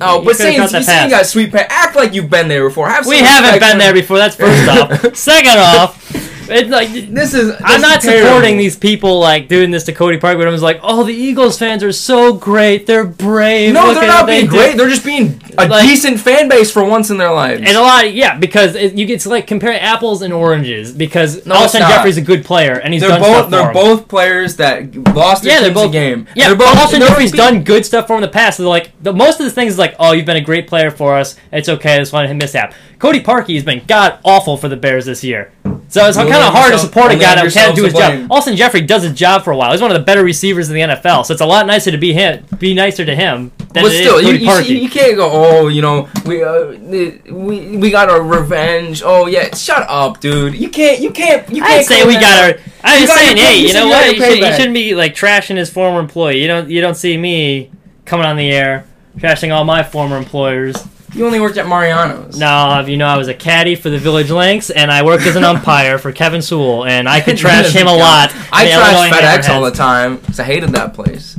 Oh, You but saying you that saying you got sweet pay. Act like you've been there before. Have We haven't been there before. That's first off. Second off, It's like This is. I'm not is supporting these people like doing this to Cody Park, but I was like, oh, the Eagles fans are so great. They're brave. No, Look they're not what they being do." great. They're just being a Like- decent fan base for once in their lives. And a lot, yeah, because it, you get to like compare apples and oranges. Because No, Alshon not. Jeffery's a good player, and he's they're done both stuff for they're him. both players that lost Yeah, they're both game. Yeah, they're both. Alshon Jeffery's being- done good stuff for him in the past. So like the, most of the things is like, oh, you've been a great player for us. It's okay. This one mishap. Cody Parkey has been god awful for the Bears this year. So it's kind of hard to support a guy that can't do his job. Alshon Jeffery does his job for a while. He's one of the better receivers in the NFL. So it's a lot nicer to be him, be nicer to him than But still, you, you, you can't go. Oh, you know, we uh, we we got our revenge. Oh yeah, shut up, dude. You can't. You can't. You can't. Say we got our. I'm just saying, hey, you you know what? You, should, you shouldn't be like trashing his former employee. You don't. You don't see me coming on the air trashing all my former employers. You only worked at Mariano's. No, you know I was a caddy for the Village Links, and I worked as an umpire for Kevin Sewell, and I could trash him a lot. I The trash FedEx all the time because I hated that place.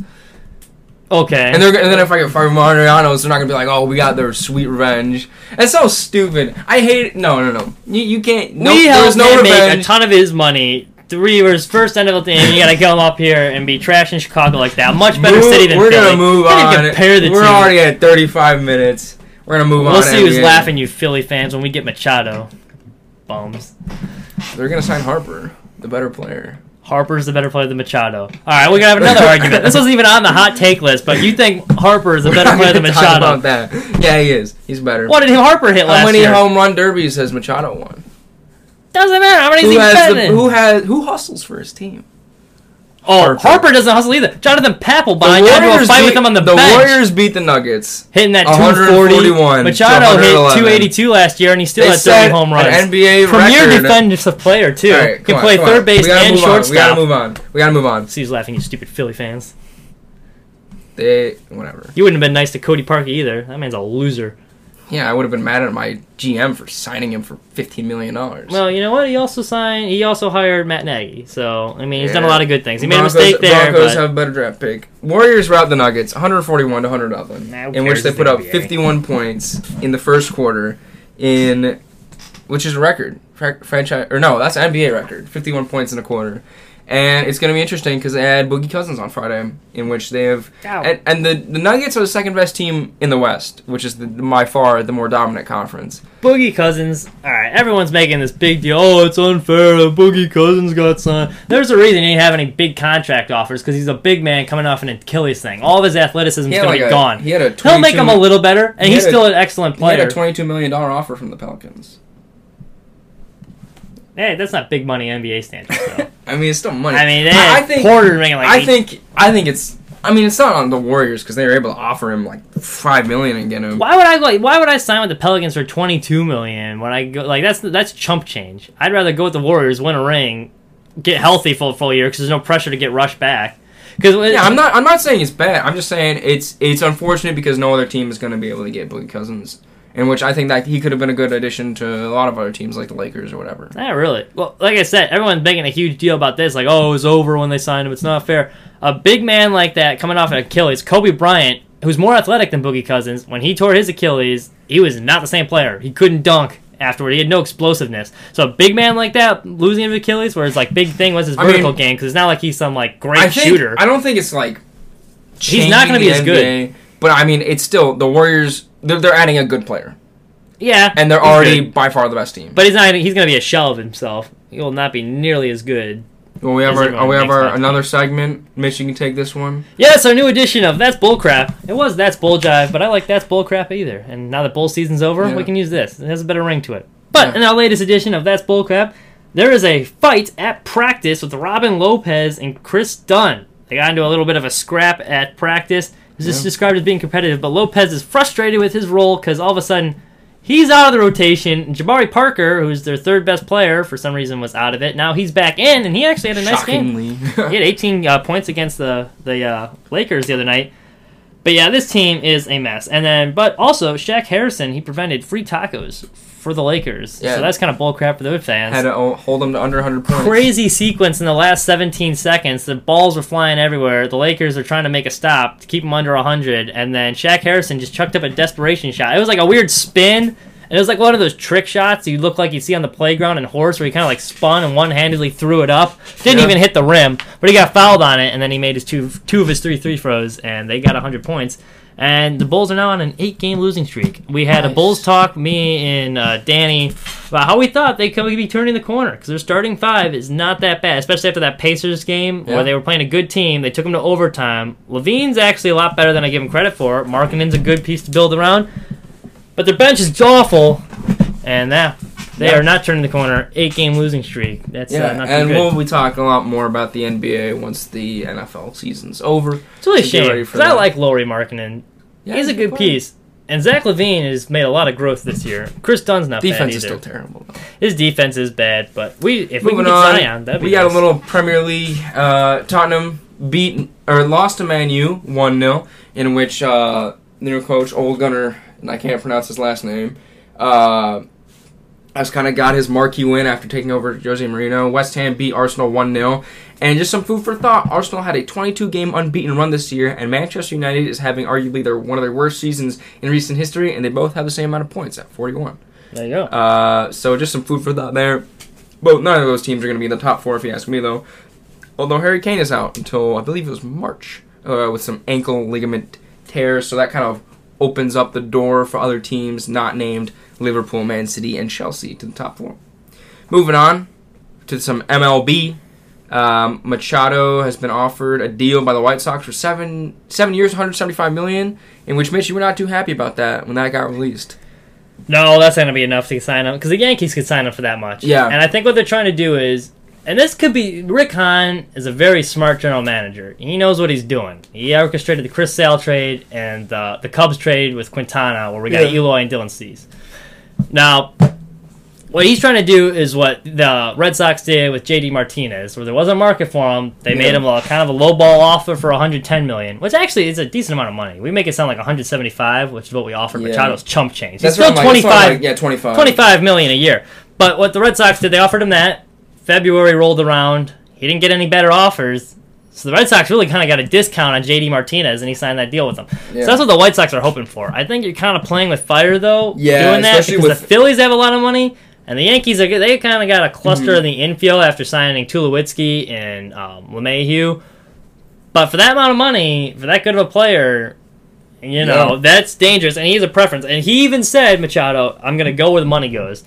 Okay. And, then if I get fired from Mariano's, they're not gonna be like, "Oh, we got their sweet revenge." It's so stupid. I hate it. No, no, no. You, you can't. No, we there's helped no him make a ton of his money. Three years, first NFL team. You gotta come up here and be trashing Chicago like that. Much better Move- city than We're Philly. gonna move on. compare the We're two. already at 35 minutes. We're gonna move on. We'll see who's laughing, you Philly fans, when we get Machado. Bums. They're gonna sign Harper, the better player. Harper's the better player than Machado. All right, we're gonna have another argument. This wasn't even on the hot take list, but you think Harper is a better player than Machado? About that. Yeah, he is. He's better. What did Harper hit last year? How many year? home run derbies has Machado won? Doesn't matter. How many is Who he has the, who has who hustles for his team? Oh, Harper. Harper. doesn't hustle either. Jonathan Papelbon The got into a Warriors fight beat, with him on the, the bench, Warriors beat the Nuggets. hitting that 240. 141 to Machado hit 282 last year, and he still They had 30 home runs. An NBA Premier record. defensive player too. Right, Can on, play third on. base and on. We gotta move on. We gotta move on. See who's laughing, you stupid Philly fans. They whatever. You wouldn't have been nice to Cody Parkey either. That man's a loser. Yeah, I would have been mad at my GM for signing him for 15 million dollars. Well, you know what? He also signed. He also hired Matt Nagy. So I mean, he's done a lot of good things. He Broncos, made a mistake there, Broncos but have a better draft pick. Warriors route the Nuggets 141 to 100 nothing, Nah, in which they put the up 51 points in the first quarter, in which is a record franchise or no, that's an NBA record. 51 points in a quarter. And it's going to be interesting because they had Boogie Cousins on Friday, in which they have, oh. and, and the, the Nuggets are the second best team in the West, which is the, by far the more dominant conference. Boogie Cousins. All right, everyone's making this big deal. Oh, it's unfair. Boogie Cousins got signed. There's a reason he didn't have any big contract offers because he's a big man coming off an Achilles thing. All of his athleticism is had going to be a- gone. he had a He'll make 22 him a little better, and he he's had a- still an excellent He had player. a 22 million dollar offer from the Pelicans. hey, that's not big money NBA standards, though. I mean, it's still money. I mean, I, I think Porter making like I eight- think I think it's. I mean, it's not on the Warriors because they were able to offer him like five million and get him. Why would I like? Why would I sign with the Pelicans for twenty two million when I go like that's that's chump change? I'd rather go with the Warriors, win a ring, get healthy for a full year because there's no pressure to get rushed back. Because Yeah, I'm not. I'm not saying it's bad. I'm just saying it's it's unfortunate because no other team is going to be able to get Boogie Cousins, in which I think that he could have been a good addition to a lot of other teams like the Lakers or whatever. Not really. Well, like I said, everyone's making a huge deal about this. Like, oh, it was over when they signed him. It's not fair. A big man like that coming off an Achilles, Kobe Bryant, who's more athletic than Boogie Cousins, when he tore his Achilles, he was not the same player. He couldn't dunk afterward. He had no explosiveness. So a big man like that losing his Achilles, where his like big thing was his I mean- vertical game, because it's not like he's some like great I think, shooter. I don't think it's like. He's not going to be as good. But I mean, it's still the Warriors. They're, they're adding a good player, yeah, and they're he's already good. by far the best team. But he's not. He's gonna be a shell of himself. He will not be nearly as good. well, we have our, everyone we have thinks our that. another segment. Mitch, you can take this one. Yes, our new edition of That's Bullcrap. It was That's Bull Jive, but I like That's Bullcrap either. And now that bull season's over, Yeah. we can use this. It has a better ring to it. But Yeah. in our latest edition of That's Bullcrap, there is a fight at practice with Robin Lopez and Kris Dunn. They got into a little bit of a scrap at practice. It's just Yeah. described as being competitive, but Lopez is frustrated with his role because all of a sudden he's out of the rotation. And Jabari Parker, who's their third best player, for some reason was out of it. Now he's back in, and he actually had a nice game. He had 18 uh, points against the the uh, Lakers the other night. But yeah, this team is a mess. And then, but also Shaq Harrison, he prevented free tacos for the Lakers. Yeah. So that's kind of bullcrap for the fans. Had to hold them to under 100 points. Crazy sequence in the last 17 seconds. The balls were flying everywhere. The Lakers are trying to make a stop to keep them under 100, and then Shaq Harrison just chucked up a desperation shot. It was like a weird spin. And it was like one of those trick shots you look like you see on the playground in horse, where he kind of like spun and one-handedly threw it up. Didn't Yeah. even hit the rim, but he got fouled on it, and then he made his two two of his three three throws, and they got 100 points. And the Bulls are now on an eight-game losing streak. We had a Bulls talk, me and uh, Danny, about how we thought they could be turning the corner because their starting five is not that bad, especially after that Pacers game Yeah. where they were playing a good team. They took them to overtime. LaVine's actually a lot better than I give him credit for. Markkanen's a good piece to build around, but their bench is awful, and that they Yeah. are not turning the corner. Eight-game losing streak. That's Yeah, uh, not too and good. we'll be talking a lot more about the NBA once the NFL season's over. it's really a so get ready shame because I like Lauri Markkanen. Yeah, He's a good player. piece. And Zach LaVine has made a lot of growth this year. Kris Dunn's not Defense bad is either. still terrible. Though. His defense is bad, but we if we can get on, Zion, that'd be we got nice. a little Premier League. Uh, Tottenham beat or lost to Man U one 0 in which uh, their coach Ole Gunnar and I can't pronounce his last name. Uh, has kind of got his marquee win after taking over Jose Mourinho. West Ham beat Arsenal 1 0. And just some food for thought Arsenal had a 22 game unbeaten run this year, and Manchester United is having arguably their one of their worst seasons in recent history, and they both have the same amount of points at 41. There you go. Uh, so just some food for thought there. Well, none of those teams are going to be in the top four, if you ask me, though. Although Harry Kane is out until I believe it was March uh, with some ankle ligament tears, so that kind of opens up the door for other teams not named Liverpool, Man City, and Chelsea to the top four. Moving on to some MLB. Um, Machado has been offered a deal by the White Sox for seven seven years, 175 million. In which Mitch, you were not too happy about that when that got released. No, that's gonna be enough to sign him because the Yankees could sign him for that much. Yeah. and I think what they're trying to do is, and this could be Rick Hahn is a very smart general manager. He knows what he's doing. He orchestrated the Chris Sale trade and uh, the Cubs trade with Quintana, where we got Yeah. Eloy and Dylan Cease. Now, what he's trying to do is what the Red Sox did with JD Martinez, where there was a market for him. They made him a kind of a low ball offer for 110 million, which actually is a decent amount of money. We make it sound like 175, which is what we offered Yeah. Machado's chump change. He's That's still like- 25, like- yeah, 25. 25 million a year. But what the Red Sox did, they offered him that. February rolled around. He didn't get any better offers. So the Red Sox really kind of got a discount on JD Martinez, and he signed that deal with them. Yeah. So that's what the White Sox are hoping for. I think you're kind of playing with fire, though, Yeah, doing that especially because with- the Phillies have a lot of money, and the Yankees are good. They kind of got a cluster Mm-hmm. in the infield after signing Tulowitzki and um, LeMahieu. But for that amount of money, for that good of a player, you know, Yeah. that's dangerous, and he has a preference. And he even said, Machado, I'm going to go where the money goes.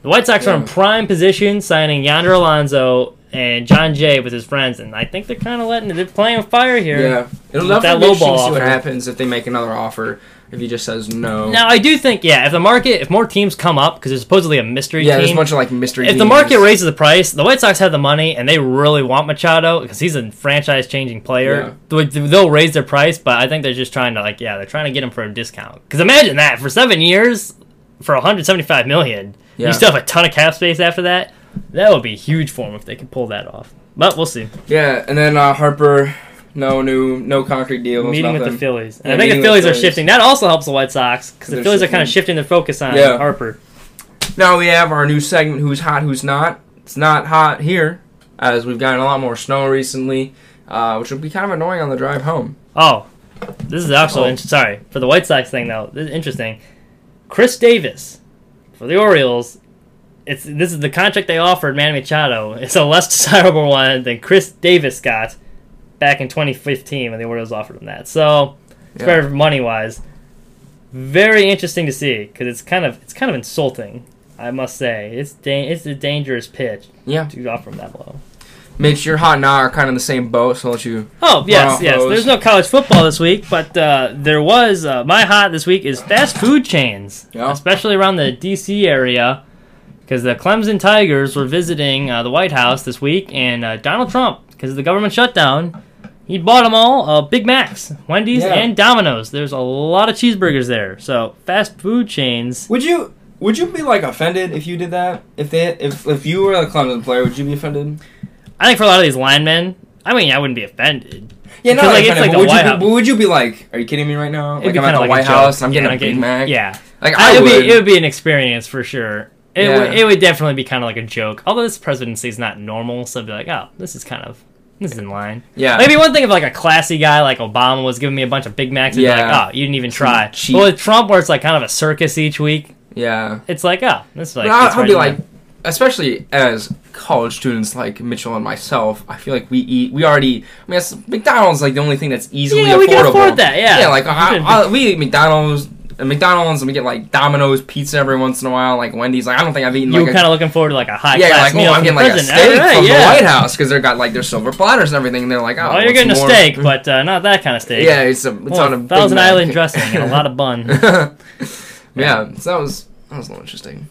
The White Sox are in prime position, signing Yonder Alonso and Jon Jay with his friends, and I think they're kind of letting they're playing with fire here. Yeah, it'll With that definitely low ball see what happens if they make another offer. If he just says no. Now I do think, yeah, if the market, if more teams come up, because there's supposedly a mystery yeah, there's a bunch of like mystery. if the market raises the price, the White Sox have the money and they really want Machado because he's a franchise-changing player. They- They'll raise their price, but I think they're just trying to like, yeah, they're trying to get him for a discount. Because imagine that for seven years, for 175 million, Yeah. you still have a ton of cap space after that. That would be huge for them if they could pull that off. But we'll see. Yeah, and then uh, Harper, no new, no concrete deal. meeting with the. Phillies, and Yeah, I think the Phillies are shifting. That also helps the White Sox because the Phillies are kind of shifting. shifting their focus on Yeah. Harper. Now we have our new segment, "Who's Hot, Who's Not." It's not hot here, as we've gotten a lot more snow recently, uh, which will be kind of annoying on the drive home. Oh, this is also Oh. sorry for the White Sox thing though. This is interesting. Chris Davis for the Orioles. It's this is the contract they offered Manny Machado. It's a less desirable one than Chris Davis got back in 2015 when the Orioles offered him that. So it's Yeah. better money wise. Very interesting to see because it's kind of it's kind of insulting. I must say it's da- it's a dangerous pitch Yeah, to offer him that low. Mitch, you're hot and I are kind of in the same boat, so I'll let you. Oh yes, yes. Broncos. There's no college football this week, but uh, there was. Uh, my hot this week is fast food chains, Yeah. especially around the D.C. area, because the Clemson Tigers were visiting uh, the White House this week, and uh, Donald Trump, because of the government shutdown, he bought them all uh, Big Macs, Wendy's, Yeah. and Domino's. There's a lot of cheeseburgers there, so fast food chains. Would you? Would you be like offended if you did that? If they, if if you were a Clemson player, would you be offended? I think for a lot of these linemen, I mean, I wouldn't be offended. Yeah, no, like, it's like but would, White you, House. but would you be like, are you kidding me right now? It'd Like I'm at the like White. House, I'm Yeah, getting a Big Mac. Yeah, like I, I would. be, it would be an experience for sure. It, Yeah. would, it would definitely be kind of like a joke. Although this presidency is not normal, so it'd be like, oh, this is kind of this is in line. yeah, Maybe one thing if like a classy guy like Obama was giving me a bunch of Big Macs, and be Yeah. like, oh, you didn't even try. cheap- But with Trump, where it's like kind of a circus each week, Yeah. It's like, oh, this is like. I'll, right be like, there. especially as college students like Mitchell and myself, I feel like we eat. We already. I mean, McDonald's is like the only thing that's easily Yeah, affordable. we can afford that, yeah. Yeah, like I, I, we eat McDonald's. Uh, McDonald's and we get like Domino's pizza every once in a while, like Wendy's. Like I don't think I've eaten you like were kind of looking forward to like a high yeah, class like meal oh, I'm getting like a steak Alright, from yeah. the White House because they've got like their silver platters and everything. And they're like, oh, Oh, you're getting a steak, but uh, not that kind of steak. yeah, it's a it's Well, on a Thousand Mac. Island dressing and a lot of bun. yeah, so that was that was a little interesting.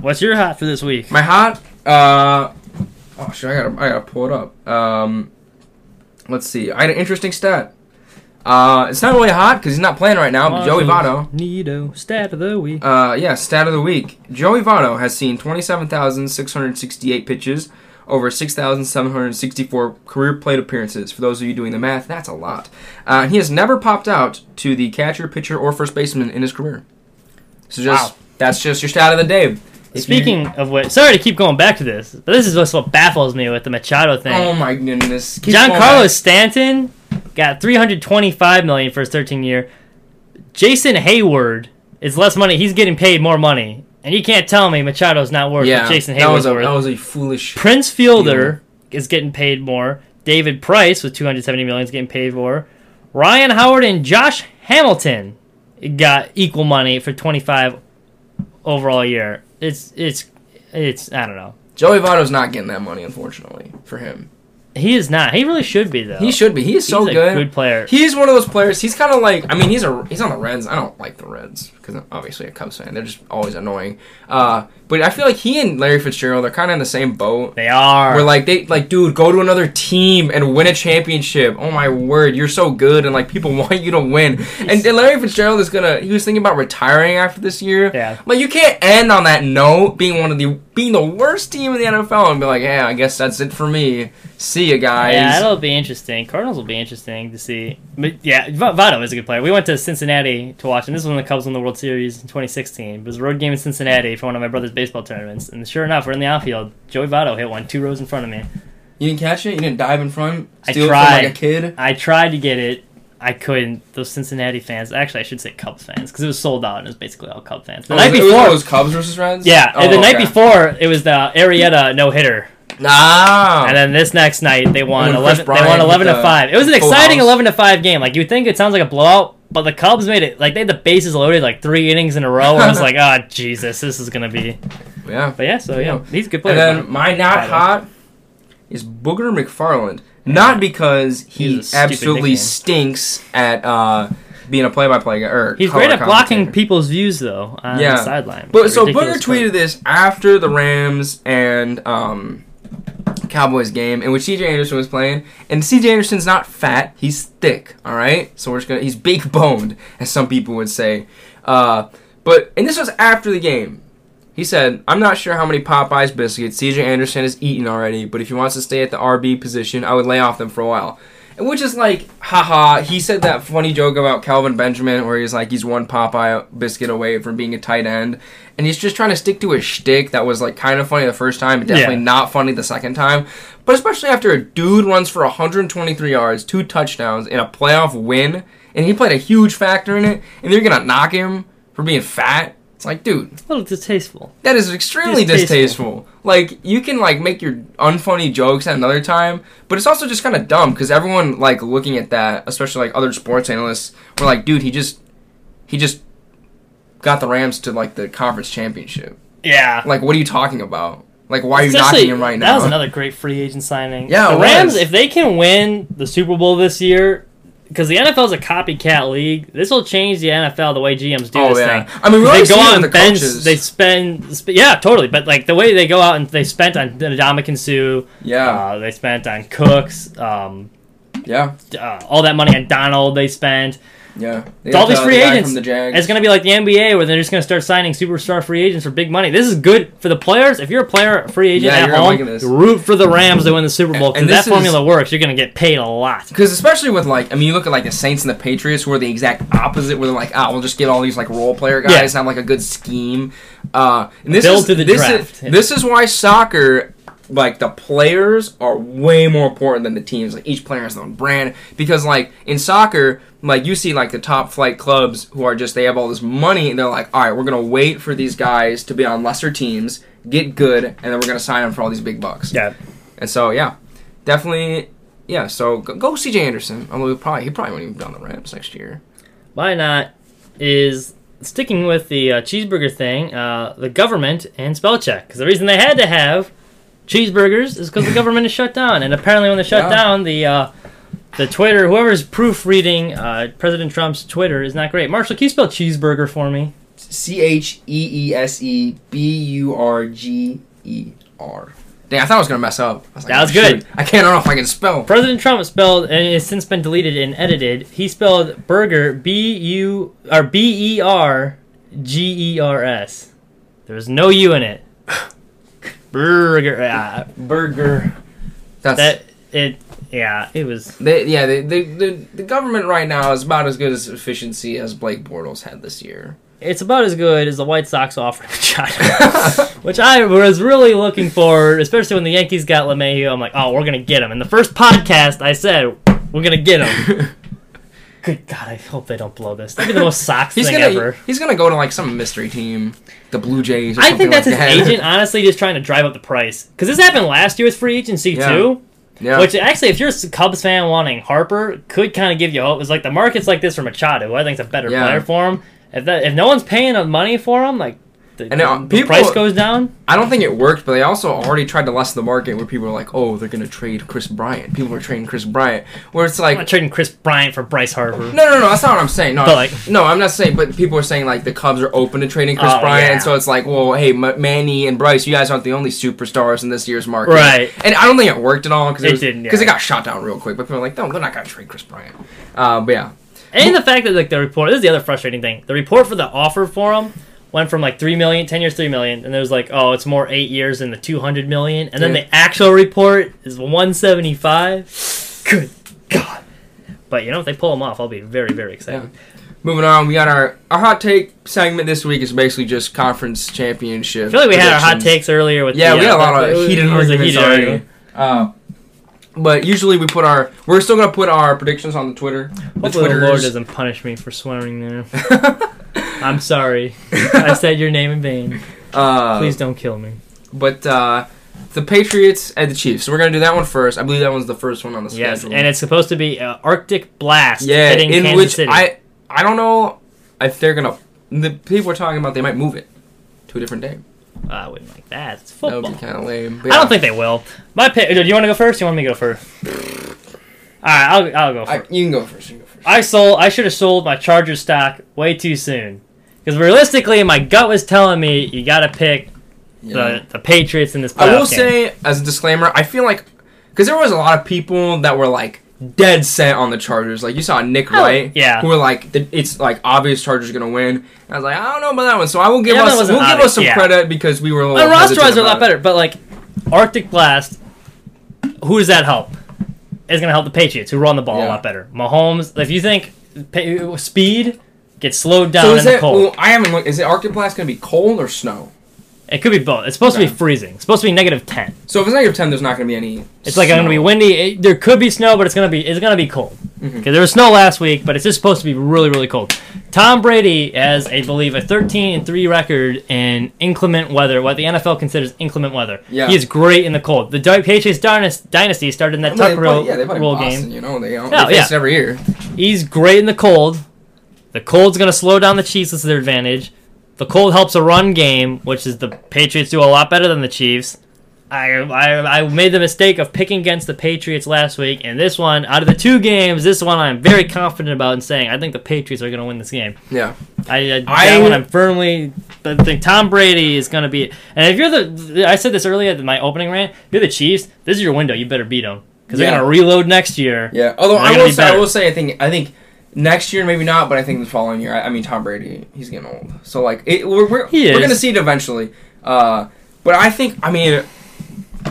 What's your hot for this week? My hot. Uh, oh shit! I gotta I gotta pull it up. Um, let's see. I had an interesting stat. Uh, it's not really hot because he's not playing right now. But Joey Votto. Nito stat of the week. Uh, yeah, stat of the week. Joey Votto has seen 27,668 pitches over 6,764 career plate appearances. For those of you doing the math, that's a lot. Uh, and he has never popped out to the catcher, pitcher, or first baseman in his career. So just Wow. that's just your stat of the day. If you- Speaking of which, sorry to keep going back to this, but this is just what baffles me with the Machado thing. oh my goodness, Keep Giancarlo back. Stanton got 325 million for his 13 year. Jason Heyward is less money. He's getting paid more money, and you can't tell me Machado's not worth Yeah, what Jason that Heyward's was a worth. that was a foolish. Prince Fielder is getting paid more. David Price with 270 million is getting paid more. Ryan Howard and Josh Hamilton got equal money for 25 overall a year. It's it's it's I don't know. Joey Votto's not getting that money, unfortunately, for him. He is not. He really should be though. He should be. He is so He's a good. good player. He's one of those players. He's kind of like. I mean, he's a he's on the Reds. I don't like the Reds because I'm obviously a Cubs fan. They're just always annoying. Uh, but I feel like he and Larry Fitzgerald they're kind of in the same boat. They are. Where like they like, dude, go to another team and win a championship. Oh my word, you're so good, and like people want you to win. And, and Larry Fitzgerald is gonna. He was thinking about retiring after this year. Yeah. Like you can't end on that note, being one of the being the worst team in the NFL, and be like, yeah, I guess that's it for me. See you guys. Yeah, it'll be interesting. Cardinals will be interesting to see. But yeah, V- Votto is a good player. We went to Cincinnati to watch, and this was when the Cubs won the World Series in 2016. It was a road game in Cincinnati for one of my brother's baseball tournaments, and sure enough, we're in the outfield. Joey Votto hit one two rows in front of me. You didn't catch it. You didn't dive in front. I Steal it tried. from like a kid. I tried to get it. I couldn't. Those Cincinnati fans, actually, I should say Cubs fans, because it was sold out and it was basically all Cub fans. The Oh, night it before, it was Cubs versus Reds. yeah, Oh, and the oh, night before it was the Arrieta no hitter. Ah. And then this next night they won when eleven. They won eleven to the five. It was an exciting house. eleven to five game. Like you think it sounds like a blowout, but the Cubs made it like they had the bases loaded like three innings in a row. And I was like, oh Jesus, this is gonna be. yeah. But yeah, so yeah, Yeah. he's a good And player. then my not Votto. hot is Booger McFarland. Not because he He's absolutely nickname. stinks at uh, being a play-by-play guy or he's great at blocking people's views though on Yeah. the sideline. But so Booger ridiculous tweeted this after the Rams and um, Cowboys game in which CJ Anderson was playing, and CJ Anderson's not fat; he's thick. All right, so we're just gonna he's big boned, as some people would say. Uh, but and this was after the game. He said, "I'm not sure how many Popeyes biscuits CJ Anderson has eaten already, but if he wants to stay at the RB position, I would lay off them for a while." Which is like, haha. He said that funny joke about Kelvin Benjamin, where he's like, he's one Popeye biscuit away from being a tight end, and he's just trying to stick to his shtick that was like kind of funny the first time, but definitely Yeah. not funny the second time. But especially after a dude runs for 123 yards, two touchdowns in a playoff win, and he played a huge factor in it, and they're gonna knock him for being fat. It's like, dude, a little distasteful. that is extremely Distasteful. distasteful. Like you can like make your unfunny jokes at another time, but it's also just kind of dumb because everyone like looking at that, especially like other sports analysts, were like, "Dude, he just he just got the Rams to like the conference championship. Yeah. Like, what are you talking about? Like, why are you Especially- knocking him right now? That was another great free agent signing. Yeah, the it Rams, was. if they can win the Super Bowl this year, because the NFL is a copycat league, this will change the NFL the way GMs do Oh, this yeah. thing. I mean, they go out and the bench. coaches. They spend, sp- yeah, totally. But like the way they go out and they spent on Ndamukong Suh, yeah, uh, they spent on Cooks, um, yeah, uh, all that money on Donald. They spent. Yeah. All these free the agents. the. It's going to be like the NBA where they're just going to start signing superstar free agents for big money. This is good for the players. If you're a player, a free agent Yeah, at home, root for the Rams to win the Super Bowl. Because that formula works. You're going to get paid a lot. Because especially with like, I mean, you look at like the Saints and the Patriots, who are the exact opposite, where they're like, ah, we'll just get all these like role player guys Yeah. and have like a good scheme. Uh, and this Build is to the this draft. Is, this is why soccer like the players are way more important than the teams. Like each player has their own brand because like in soccer, like you see like the top flight clubs who are just they have all this money and they're like, all right, we're gonna wait for these guys to be on lesser teams, get good, and then we're gonna sign them for all these big bucks. Yeah. And so yeah, definitely. Yeah, so go, go CJ Anderson. Although he probably he probably won't even be on the Rams next year. Why not? Is sticking with the uh, cheeseburger thing, uh, the government and spell check. Because the reason they had to have cheeseburgers is because the government is shut down. And apparently, when they shut Yeah. down, the uh, the Twitter, whoever's proofreading uh, President Trump's Twitter is not great. Marshall, can you spell cheeseburger for me? C H E E S E B U R G E R. Dang, I thought I was gonna mess up. I was like, That was oh, good. shoot. I can't. I don't know if I can spell. President Trump spelled, and it has since been deleted and edited. He spelled burger B U or B E R G E R S. There was no U in it. Burger. Uh, Burger. That's that it. Yeah, it was. they, yeah. They, they, the the government right now is about as good as efficiency as Blake Bortles had this year. It's about as good as the White Sox offering Machado, which I was really looking for, especially when the Yankees got LeMahieu. I'm like, oh, we're gonna get him. In the first podcast, I said we're gonna get him. Good God, I hope they don't blow this. That'd be the most Sox He's thing gonna ever. he's gonna go to like some mystery team, the Blue Jays. Or I something think that's like his that. agent, honestly, just trying to drive up the price. Because this happened last year with free agency Yeah. too. Yeah. Which actually, if you're a Cubs fan wanting Harper, could kind of give you hope. It's like the market's like this for Machado, who I think is a better Yeah. player for him. If that, if no one's paying money for him, like the, And, the people- price goes down. I don't think it worked, but they also already tried to lessen the market where people are like, "Oh, they're gonna trade Kris Bryant." People were trading Kris Bryant, where it's I'm like, not trading Kris Bryant for Bryce Harper. No, no, no. That's not what I'm saying. No, But, like- no, I'm not saying. But people are saying like the Cubs are open to trading Kris Oh, Bryant, yeah. and so it's like, well, hey, M- Manny and Bryce, you guys aren't the only superstars in this year's market, Right. And I don't think it worked at all because It it, didn't, because yeah. it got shot down real quick. But people are like, no, they're not gonna trade Kris Bryant. Uh, but yeah, And the fact that like the report, this is the other frustrating thing. The report for the offer for him went from like three million, 10 years, three million, and there was like, oh, it's more eight years than the two hundred million, and then Yeah. the actual report is one seventy five. Good God! But you know, if they pull them off, I'll be very, very excited. moving on, we got our our hot take segment this week is basically just conference championship. I feel like we had our hot takes earlier with Yeah, the, we uh, had a lot of heated arguments heated already. argument. Uh, but usually we put our we're still gonna put our predictions on the Twitter. The the Lord doesn't punish me for swearing there. I'm sorry. I said your name in vain. uh, Please don't kill me. But uh, the Patriots and the Chiefs. So we're gonna do that one first. I believe that one's the first one on the Yes, schedule. and it's supposed to be uh, Arctic Blast yeah, in Kansas which City. I I don't know if they're gonna. The people are talking about they might move it to a different day. I wouldn't like that. It's That football. would be kind of lame. But I don't think they will. My pick. Do you want to go first? You want me to go first? All right, I'll, I'll go I, first. you can go first. You can go first. I sold. I should have sold my Chargers stock way too soon. Because realistically, my gut was telling me you got to pick Yeah. the the Patriots in this. I will game. say as a disclaimer, I feel like because there was a lot of people that were like dead set on the Chargers. Like you saw Nick Oh, Wright, yeah. who were like, it's like obvious Chargers gonna win. And I was like, I don't know about that one. So I will give Yeah, that us we'll give us some yeah. credit because we were a My little roster hesitant wise are a lot about it. better, but like Arctic Blast, who does that help? It's gonna help the Patriots, who run the ball a lot better. Mahomes, if you think pa- speed gets slowed down So in the it? cold, Well, I haven't looked. Is it Arctic Blast gonna be cold or snow? it could be both. It's supposed to be freezing. It's supposed to be negative ten. So if it's negative ten, there's not gonna be any. It's like it's gonna be windy. It, there could be snow, but it's gonna be it's gonna be cold. Mhm. There was snow last week, but it's just supposed to be really really cold. Tom Brady has, I believe, a 13 and three record in inclement weather, what the NFL considers inclement weather. Yeah. he is great in the cold. The Patriots dynasty started in that I mean, they Tuck Rule, yeah, they play rule Boston, game. You know, they, Oh, they face yeah. it every year. He's great in the cold. The cold's gonna slow down the Chiefs. This is their advantage. The cold helps a run game, which is the Patriots do a lot better than the Chiefs. I, I I made the mistake of picking against the Patriots last week, and this one, out of the two games, this one I'm very confident about in saying I think the Patriots are going to win this game. Yeah. I, I, I- that one I'm firmly. I think Tom Brady is going to be. And if you're the, I said this earlier in my opening rant. If you're the Chiefs. This is your window. You better beat them because Yeah. they're going to reload next year. Yeah. Although I will be say, I will say, I think I think next year maybe not, but I think the following year. I, I mean, Tom Brady, he's getting old, so like it, we're we're, we're gonna see it eventually. Uh, but I think I mean.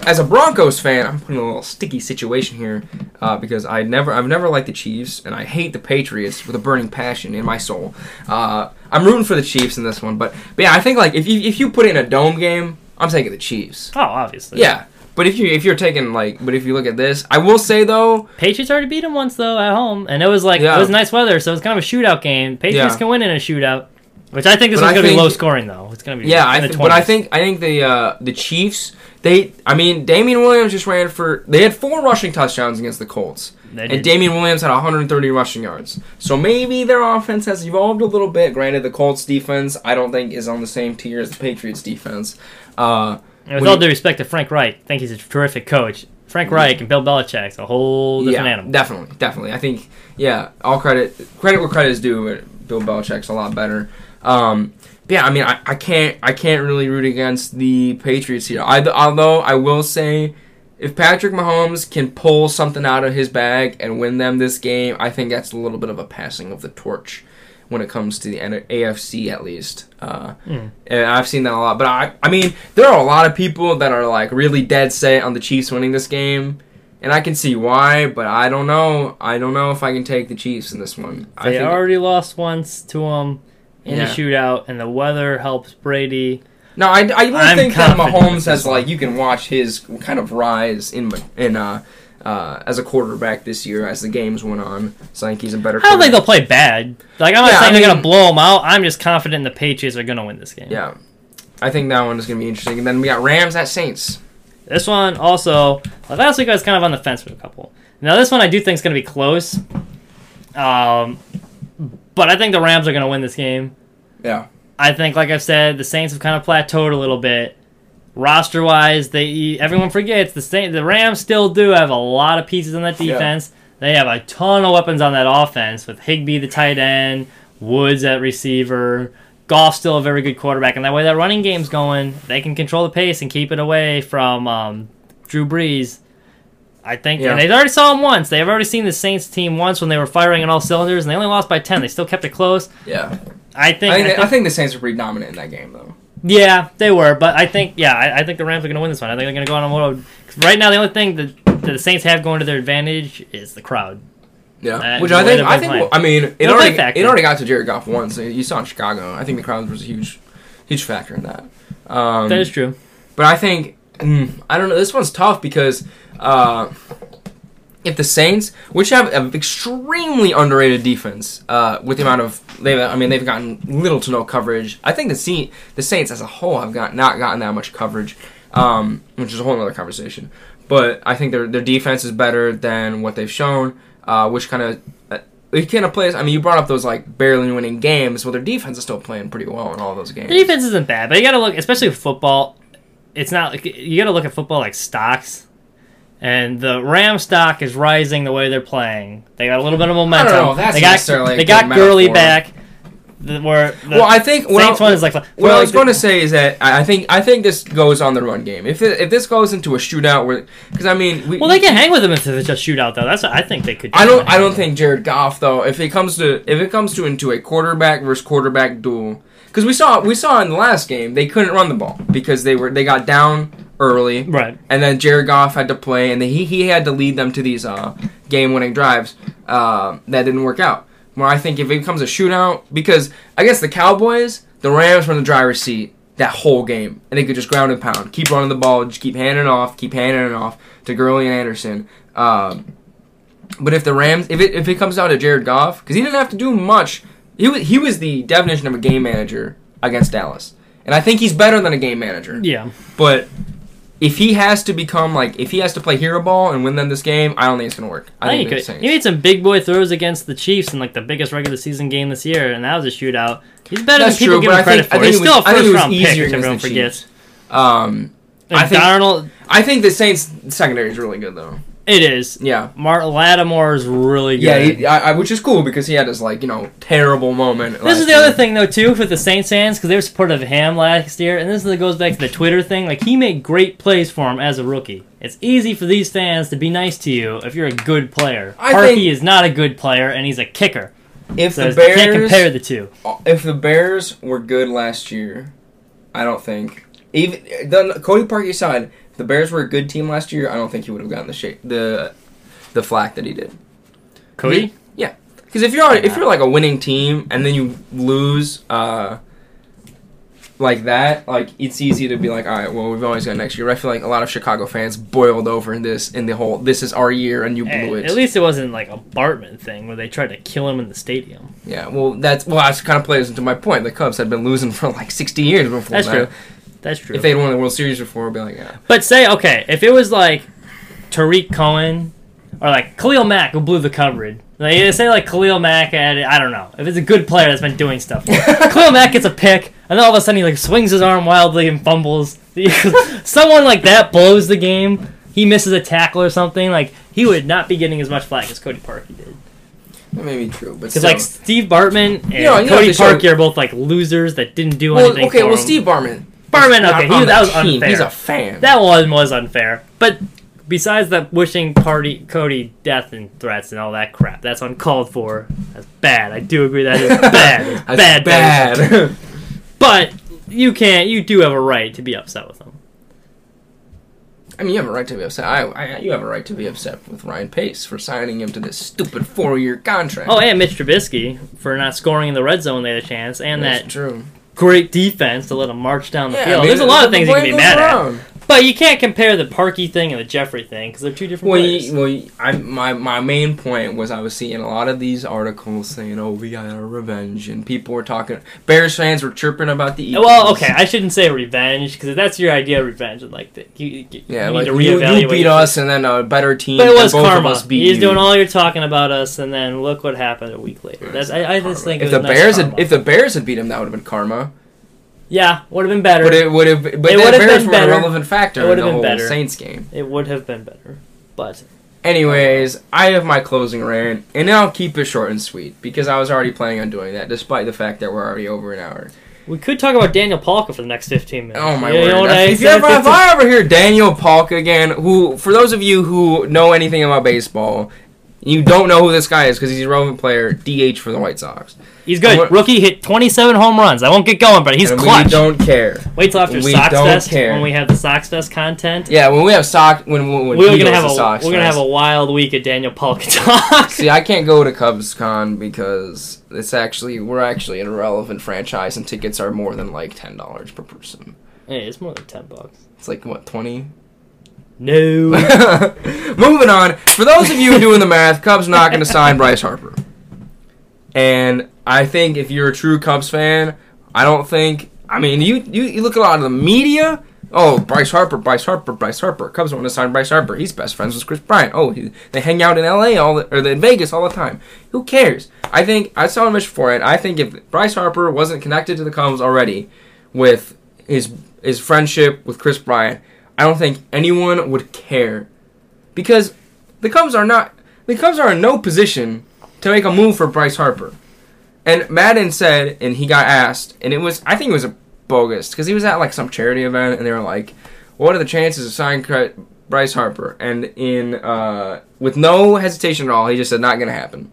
As a Broncos fan, I'm putting a little sticky situation here uh, because I never, I've never liked the Chiefs, and I hate the Patriots with a burning passion in my soul. Uh, I'm rooting for the Chiefs in this one, but, but yeah, I think like if you if you put in a dome game, I'm taking the Chiefs. Oh, obviously. Yeah, But if you if you're taking like, but if you look at this, I will say though, Patriots already beat them once though at home, and it was like Yeah. it was nice weather, so it was kind of a shootout game. Patriots Yeah. can win in a shootout, which I think this But one's I gonna be low scoring though. It's gonna be yeah, I th- but I think I think the uh, the Chiefs they I mean Damien Williams just ran for they had four rushing touchdowns against the Colts. They And. Damien Williams had 130 rushing yards. So maybe their offense has evolved a little bit. Granted, the Colts defense I don't think is on the same tier as the Patriots defense. Uh, And with when all due respect to Frank Reich, I think he's a terrific coach. Frank Reich and Bill Belichick's a whole different yeah, animal. definitely, definitely. I think yeah, all credit credit where credit is due. but Bill Belichick's a lot better. Um, yeah, I mean, I, I can't I can't really root against the Patriots here. I, although I will say, if Patrick Mahomes can pull something out of his bag and win them this game, I think that's a little bit of a passing of the torch when it comes to the AFC at least. Uh, Mm. And I've seen that a lot. But I I mean, there are a lot of people that are like really dead set on the Chiefs winning this game. And I can see why, but I don't know. I don't know if I can take the Chiefs in this one. I They already lost once to them in Yeah. the shootout, and the weather helps Brady. no, I, I really I'm think that Mahomes has like you can watch his kind of rise in in uh, uh, as a quarterback this year as the games went on. So I think he's a better. I don't think they'll play bad. Like I'm not Yeah, saying I they're gonna blow them out. I'm just confident the Patriots are gonna win this game. Yeah, I think that one is to be interesting. And then we got Rams at Saints. This one also, like last week I was kind of on the fence with a couple. Now this one I do think is to be close. Um, but I think the Rams are to win this game. Yeah, I think, like I've said, the Saints have kind of plateaued a little bit. Roster wise, they everyone forgets the Saint, the Rams still do have a lot of pieces on that Yeah. defense. They have a ton of weapons on that offense with Higbee the tight end, Woods at receiver. Goff still a very good quarterback, and that way that running game's going, they can control the pace and keep it away from um, Drew Brees. I think, Yeah. and they already saw him once. They've already seen the Saints team once when they were firing on all cylinders, and they only lost by ten. They still kept it close. yeah. I think. I think, I think I think the Saints were pretty dominant in that game though. Yeah, they were, but I think yeah, I, I think the Rams are going to win this one. I think they're going to go on a road. Right now, the only thing that, that the Saints have going to their advantage is the crowd. Yeah, Uh, which I think I think playing. I mean it already factor. it already got to Jared Goff once. You saw in Chicago. I think the crowd was a huge huge factor in that. Um, that is true. But I think mm, I don't know. This one's tough because uh, if the Saints, which have an extremely underrated defense, uh, with the amount of they, I mean, they've gotten little to no coverage. I think the Saint, the Saints as a whole have got not gotten that much coverage, um, which is a whole other conversation. But I think their their defense is better than what they've shown, uh, which kind of. Uh, it kind of plays. I mean, you brought up those like barely winning games. Well, their defense is still playing pretty well in all those games. The defense isn't bad, but you got to look, especially with football. It's not like you got to look at football like stocks, and the Ram stock is rising the way they're playing. They got a little bit of momentum. know if that's they got necessarily they got Gurley back. The, where the Well, I think what Saints I- one is like What I was going to say is that I I think I think this goes on the run game. If it, if this goes into a shootout, where because I mean, we, Well, they can hang with them if it's a shootout though. That's what I think they could. I don't. I don't think Jared Goff though. If it comes to if it comes to into a quarterback versus quarterback duel, because we saw we saw in the last game they couldn't run the ball because they were they got down early, right. and then Jared Goff had to play, and he he had to lead them to these uh, game winning drives uh, that didn't work out. Where I think if it becomes a shootout, because I guess the Cowboys, the Rams were in the driver's seat that whole game, and they could just ground and pound, keep running the ball, just keep handing it off, keep handing it off to Gurley and Anderson. Um, but if the Rams, if it if it comes down to Jared Goff, because he didn't have to do much, he was, he was the definition of a game manager against Dallas, and I think he's better than a game manager. Yeah. But if he has to become like if he has to play hero ball and win them this game, I don't think it's gonna work. I think he the could. He made some big boy throws against the Chiefs in like the biggest regular season game this year, and that was a shootout. He's better That's than people true, give him I credit think- I for. think He's it was- still a I first round pick, easier which everyone the forgets. Um, I think- Darnold, I think the Saints secondary is really good though. It is. Yeah. Mark Lattimore is really good. Yeah, he, I, I, which is cool because he had his like you know terrible moment. This is the other thing though too with the Saints fans because they were supportive of him last year, and this is, goes back to the Twitter thing. Like he made great plays for him as a rookie. It's easy for these fans to be nice to you if you're a good player. I Parkey think- is not a good player, and he's a kicker. If So the you can't compare Bears, the two. if the Bears were good last year, I don't think even the Cody Parkey aside, if the Bears were a good team last year, I don't think he would have gotten the shape the the flack that he did. Could he? Yeah, Because if you're if you're like a winning team and then you lose, uh, like that, like it's easy to be like, all right, well, we've always got next year. I feel like a lot of Chicago fans boiled over in this in the whole this is our year and you blew it. at least it wasn't like a Bartman thing where they tried to kill him in the stadium. yeah, well, that's well, that's kind of plays into my point. The Cubs had been losing for like 60 years before That's that. true. That's true. If they'd won the World Series before, I'd be like, yeah. But say okay, if it was like Tarik Cohen or like Khalil Mack who blew the coverage. Like say like Khalil Mack had I don't know if it's a good player that's been doing stuff. Khalil Mack gets a pick and then all of a sudden he like swings his arm wildly and fumbles. Someone like that blows the game. He misses a tackle or something. Like he would not be getting as much flack as Cody Parkey did. That may be true, but Because like Steve Bartman and You know- you Cody show- Parkey are both like losers that didn't do well, anything. okay, well, him. Steve Bartman. Bartman, okay, he, that was team. unfair. He's a fan. That one was unfair. But besides the wishing party Cody death and threats and all that crap, that's uncalled for. That's bad. I do agree that is bad. It's bad, bad. bad. But you can't. You do have a right to be upset with him. I mean, you have a right to be upset. I, I, you have a right to be upset with Ryan Pace for signing him to this stupid four-year contract. Oh, and Mitch Trubisky for not scoring in the red zone. They had a chance, and That's that true. Great defense to let him march down the Yeah, field. I mean, There's a lot of things you can be mad goes at. But you can't compare the Parkey thing and the Jeffery thing because they're two different Well, players. you, well, you- I, my my main point was I was seeing a lot of these articles saying, "Oh, we got our revenge," and people were talking. Bears fans were chirping about the Eagles. Well, okay, I shouldn't say revenge because that's your idea of revenge, like the, you, you, Yeah, you like you, you beat us, and then a better team. But it was both karma. Of us beat He's doing all your talking about us, and then look what happened a week later. That's I, I just think if it the nice Bears had if the Bears had beat him, that would have been karma. Yeah, would have been better. But it would have. But It would have been better. a relevant factor It in would the have been whole better. Saints game. It would have been better, but Anyways, I have my closing rant, and I'll keep it short and sweet because I was already planning on doing that, despite the fact that we're already over an hour. we could talk about Daniel Palka for the next fifteen minutes. Oh my You word! know what That's- I if, you ever, if I ever hear Daniel Polk again, who, for those of you who know anything about baseball, you don't know who this guy is because he's a relevant player, DH for the White Sox. He's good. Rookie hit twenty-seven home runs. I won't get going, but he's and clutch. We don't care. Wait till after we Sox don't Fest care. when we have the Sox Fest content. Yeah, when we have Sox, when, when, when We're gonna have a Sox we're gonna have a wild week at Daniel Palka talk. See, I can't go to Cubs Con because it's actually we're actually an irrelevant franchise, and tickets are more than like ten dollars per person. hey, it's more than ten bucks. It's like what twenty. No. Moving on. For those of you doing the math, Cubs not going to sign Bryce Harper. And I think if you're a true Cubs fan, I don't think. I mean, you you, you look at a lot of the media. Oh, Bryce Harper, Bryce Harper, Bryce Harper. Cubs want to sign Bryce Harper. He's best friends with Kris Bryant. Oh, he, they hang out in L.A. all the, or in Vegas all the time. Who cares? I think I saw a mission for it. I think if Bryce Harper wasn't connected to the Cubs already with his his friendship with Kris Bryant, I don't think anyone would care because the Cubs are not the Cubs are in no position to make a move for Bryce Harper. And Maddon said, and he got asked, and it was I think it was a bogus because he was at like some charity event, and they were like, "What are the chances of signing Bryce Harper?" And in uh, with no hesitation at all, he just said, "Not gonna happen,"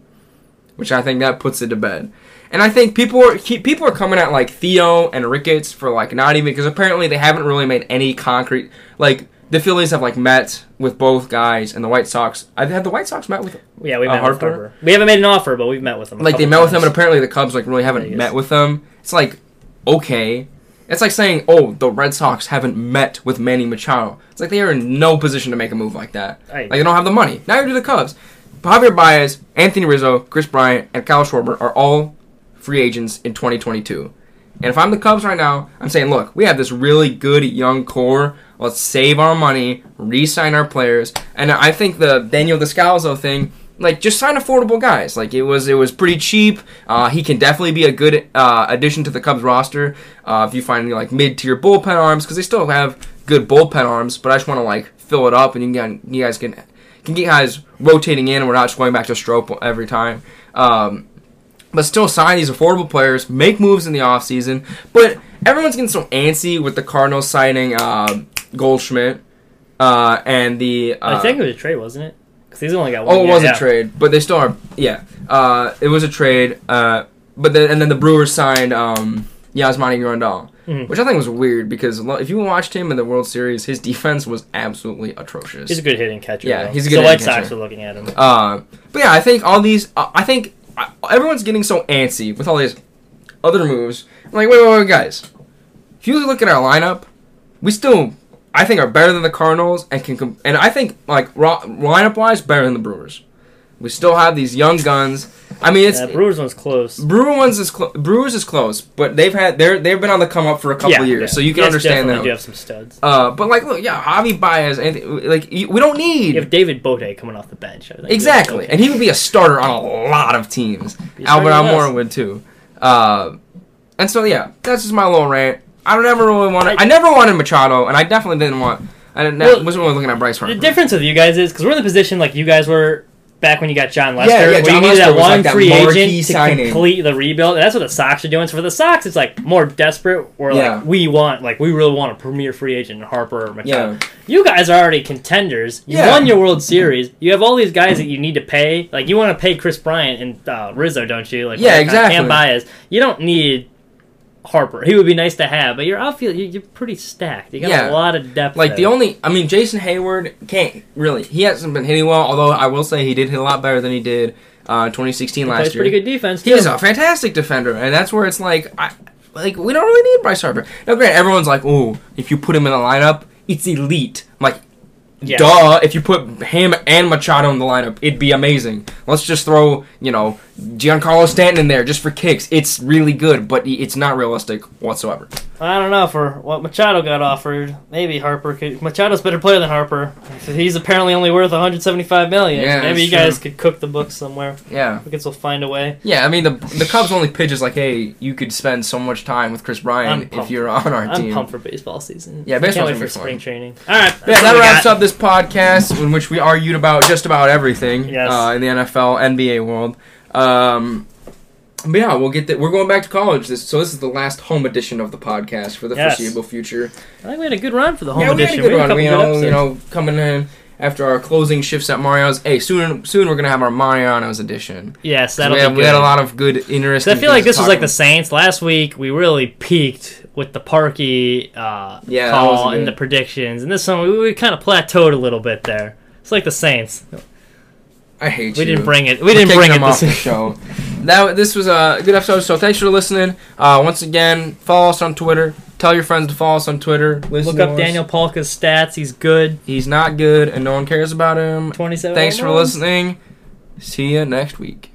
which I think that puts it to bed. And I think people are people are coming at like Theo and Ricketts for like not even because apparently they haven't really made any concrete like the Phillies have like met with both guys and the White Sox. I had the White Sox met with yeah, we Uh, met with Harper? Harper. We haven't made an offer, but we've met with them. like they met with them, and apparently the Cubs like really haven't met with them. It's like okay, it's like saying oh the Red Sox haven't met with Manny Machado. It's like they are in no position to make a move like that. I- Like they don't have the money. Neither do the Cubs. Javier Baez, Anthony Rizzo, Kris Bryant, and Kyle Schwarber are all free agents in 2022. And if I'm the Cubs right now, I'm saying, look, we have this really good young core. Let's save our money, re-sign our players, and I think the Daniel Descalso thing, like, just sign affordable guys. Like it was, it was pretty cheap. Uh, he can definitely be a good uh, addition to the Cubs roster. Uh, if you find like mid-tier bullpen arms, because they still have good bullpen arms, but I just want to like fill it up, and you can, you guys can can get guys rotating in, and we're not just going back to Strop every time. Um, but still sign these affordable players, make moves in the offseason. But everyone's getting so antsy with the Cardinals signing uh, Goldschmidt uh, and the. Uh, I think it was a trade, wasn't it? Because he's only got one. Oh, it was yeah. a trade, but they still are. Yeah, uh, it was a trade. Uh, but then and then the Brewers signed um, Yasmani Grandal, Mhm. which I think was weird because if you watched him in the World Series, his defense was absolutely atrocious. He's a good hitting catcher. Yeah, though. he's a So good White Sox are looking at him. Uh, but yeah, I think all these. Uh, I think everyone's getting so antsy with all these other moves. I'm like, wait, wait, wait, guys. if you look at our lineup, we still I think are better than the Cardinals and can and I think like ro- lineup wise better than the Brewers. We still have these young guns. I mean, it's Yeah, Brewers one's close. Brewer ones is clo- Brewers is close, but they've had they're they've been on the come up for a couple yeah, years, yeah. so you can guys understand that. do have some studs. Uh, but like, look, yeah, Javi Baez, and like you- we don't need You have David Bote coming off the bench. I think exactly, and he would be a starter on a lot of teams. Albert Almora would too. Uh, and so yeah, that's just my little rant. I don't ever really want. I- I never wanted Machado, and I definitely didn't want. I didn't, Well, wasn't really looking at Bryce Harper. The difference with you guys is because we're in the position like you guys were back when you got Jon Lester, Yeah, yeah, where you Jon needed Lester that one like free marquee agent to complete the rebuild. And that's what the Sox are doing. So for the Sox, it's like more desperate. Yeah. like we want, like we really want a premier free agent, in Harper or Machado. Yeah. You guys are already contenders. You Yeah. won your World Series. You have all these guys that you need to pay. Like you want to pay Kris Bryant and uh, Rizzo, don't you? Like Yeah, like, exactly. And Baez. You don't need. Harper, he would be nice to have, but your outfield, you- you're pretty stacked. You got Yeah. a lot of depth. Like the only, I mean, Jason Heyward can't really. He hasn't been hitting well. Although I will say he did hit a lot better than he did uh, 2016 He last plays year. pretty good defense. He too. is a fantastic defender, and that's where it's like, I, like we don't really need Bryce Harper. Now, granted, everyone's like, "Oh, if you put him in the lineup, it's elite." Yeah. duh! If you put him and Machado in the lineup, it'd be amazing. Let's just throw, you know, Giancarlo Stanton in there just for kicks. It's really good, but it's not realistic whatsoever. I don't know for what Machado got offered. Maybe Harper could. Machado's better player than Harper. He's apparently only worth 175 million. Yeah, Maybe you that's guys could cook the books somewhere. Yeah, We could still find a way. yeah. I mean, the the Cubs only pitch is like, "Hey, you could spend so much time with Kris I'm Bryant if you're on our I'm team." pumped for baseball season. Yeah, I baseball's can't wait gonna for fun. spring training. All right, Yeah, that wraps up this podcast in which we argued about just about everything Yes. uh, in the NFL, NBA world. Um, but yeah, we'll get that. We're going back to college, this, so this is the last home edition of the podcast for the Yes. foreseeable future. I think we had a good run for the home yeah, we edition. had a good had run. We, you know, you know, coming in after our closing shifts at Mario's. Hey, soon, soon we're gonna have our Mariano's edition. yes, that'll we, be had, good. we had a lot of good, interesting. I feel like this was like the. Saints last week. We really peaked with the Parkey uh, Yeah, call and the predictions, and this one we, we kind of plateaued a little bit there. It's like the Saints. I hate We you. didn't bring it. We We're didn't bring it off this the show. That this was a good episode. So thanks for listening. Uh, once again, follow us on Twitter. Tell your friends to follow us on Twitter. Listen Look up. Daniel Palka's stats. He's good. He's not good, and no one cares about him. 27. Thanks for listening. See you next week.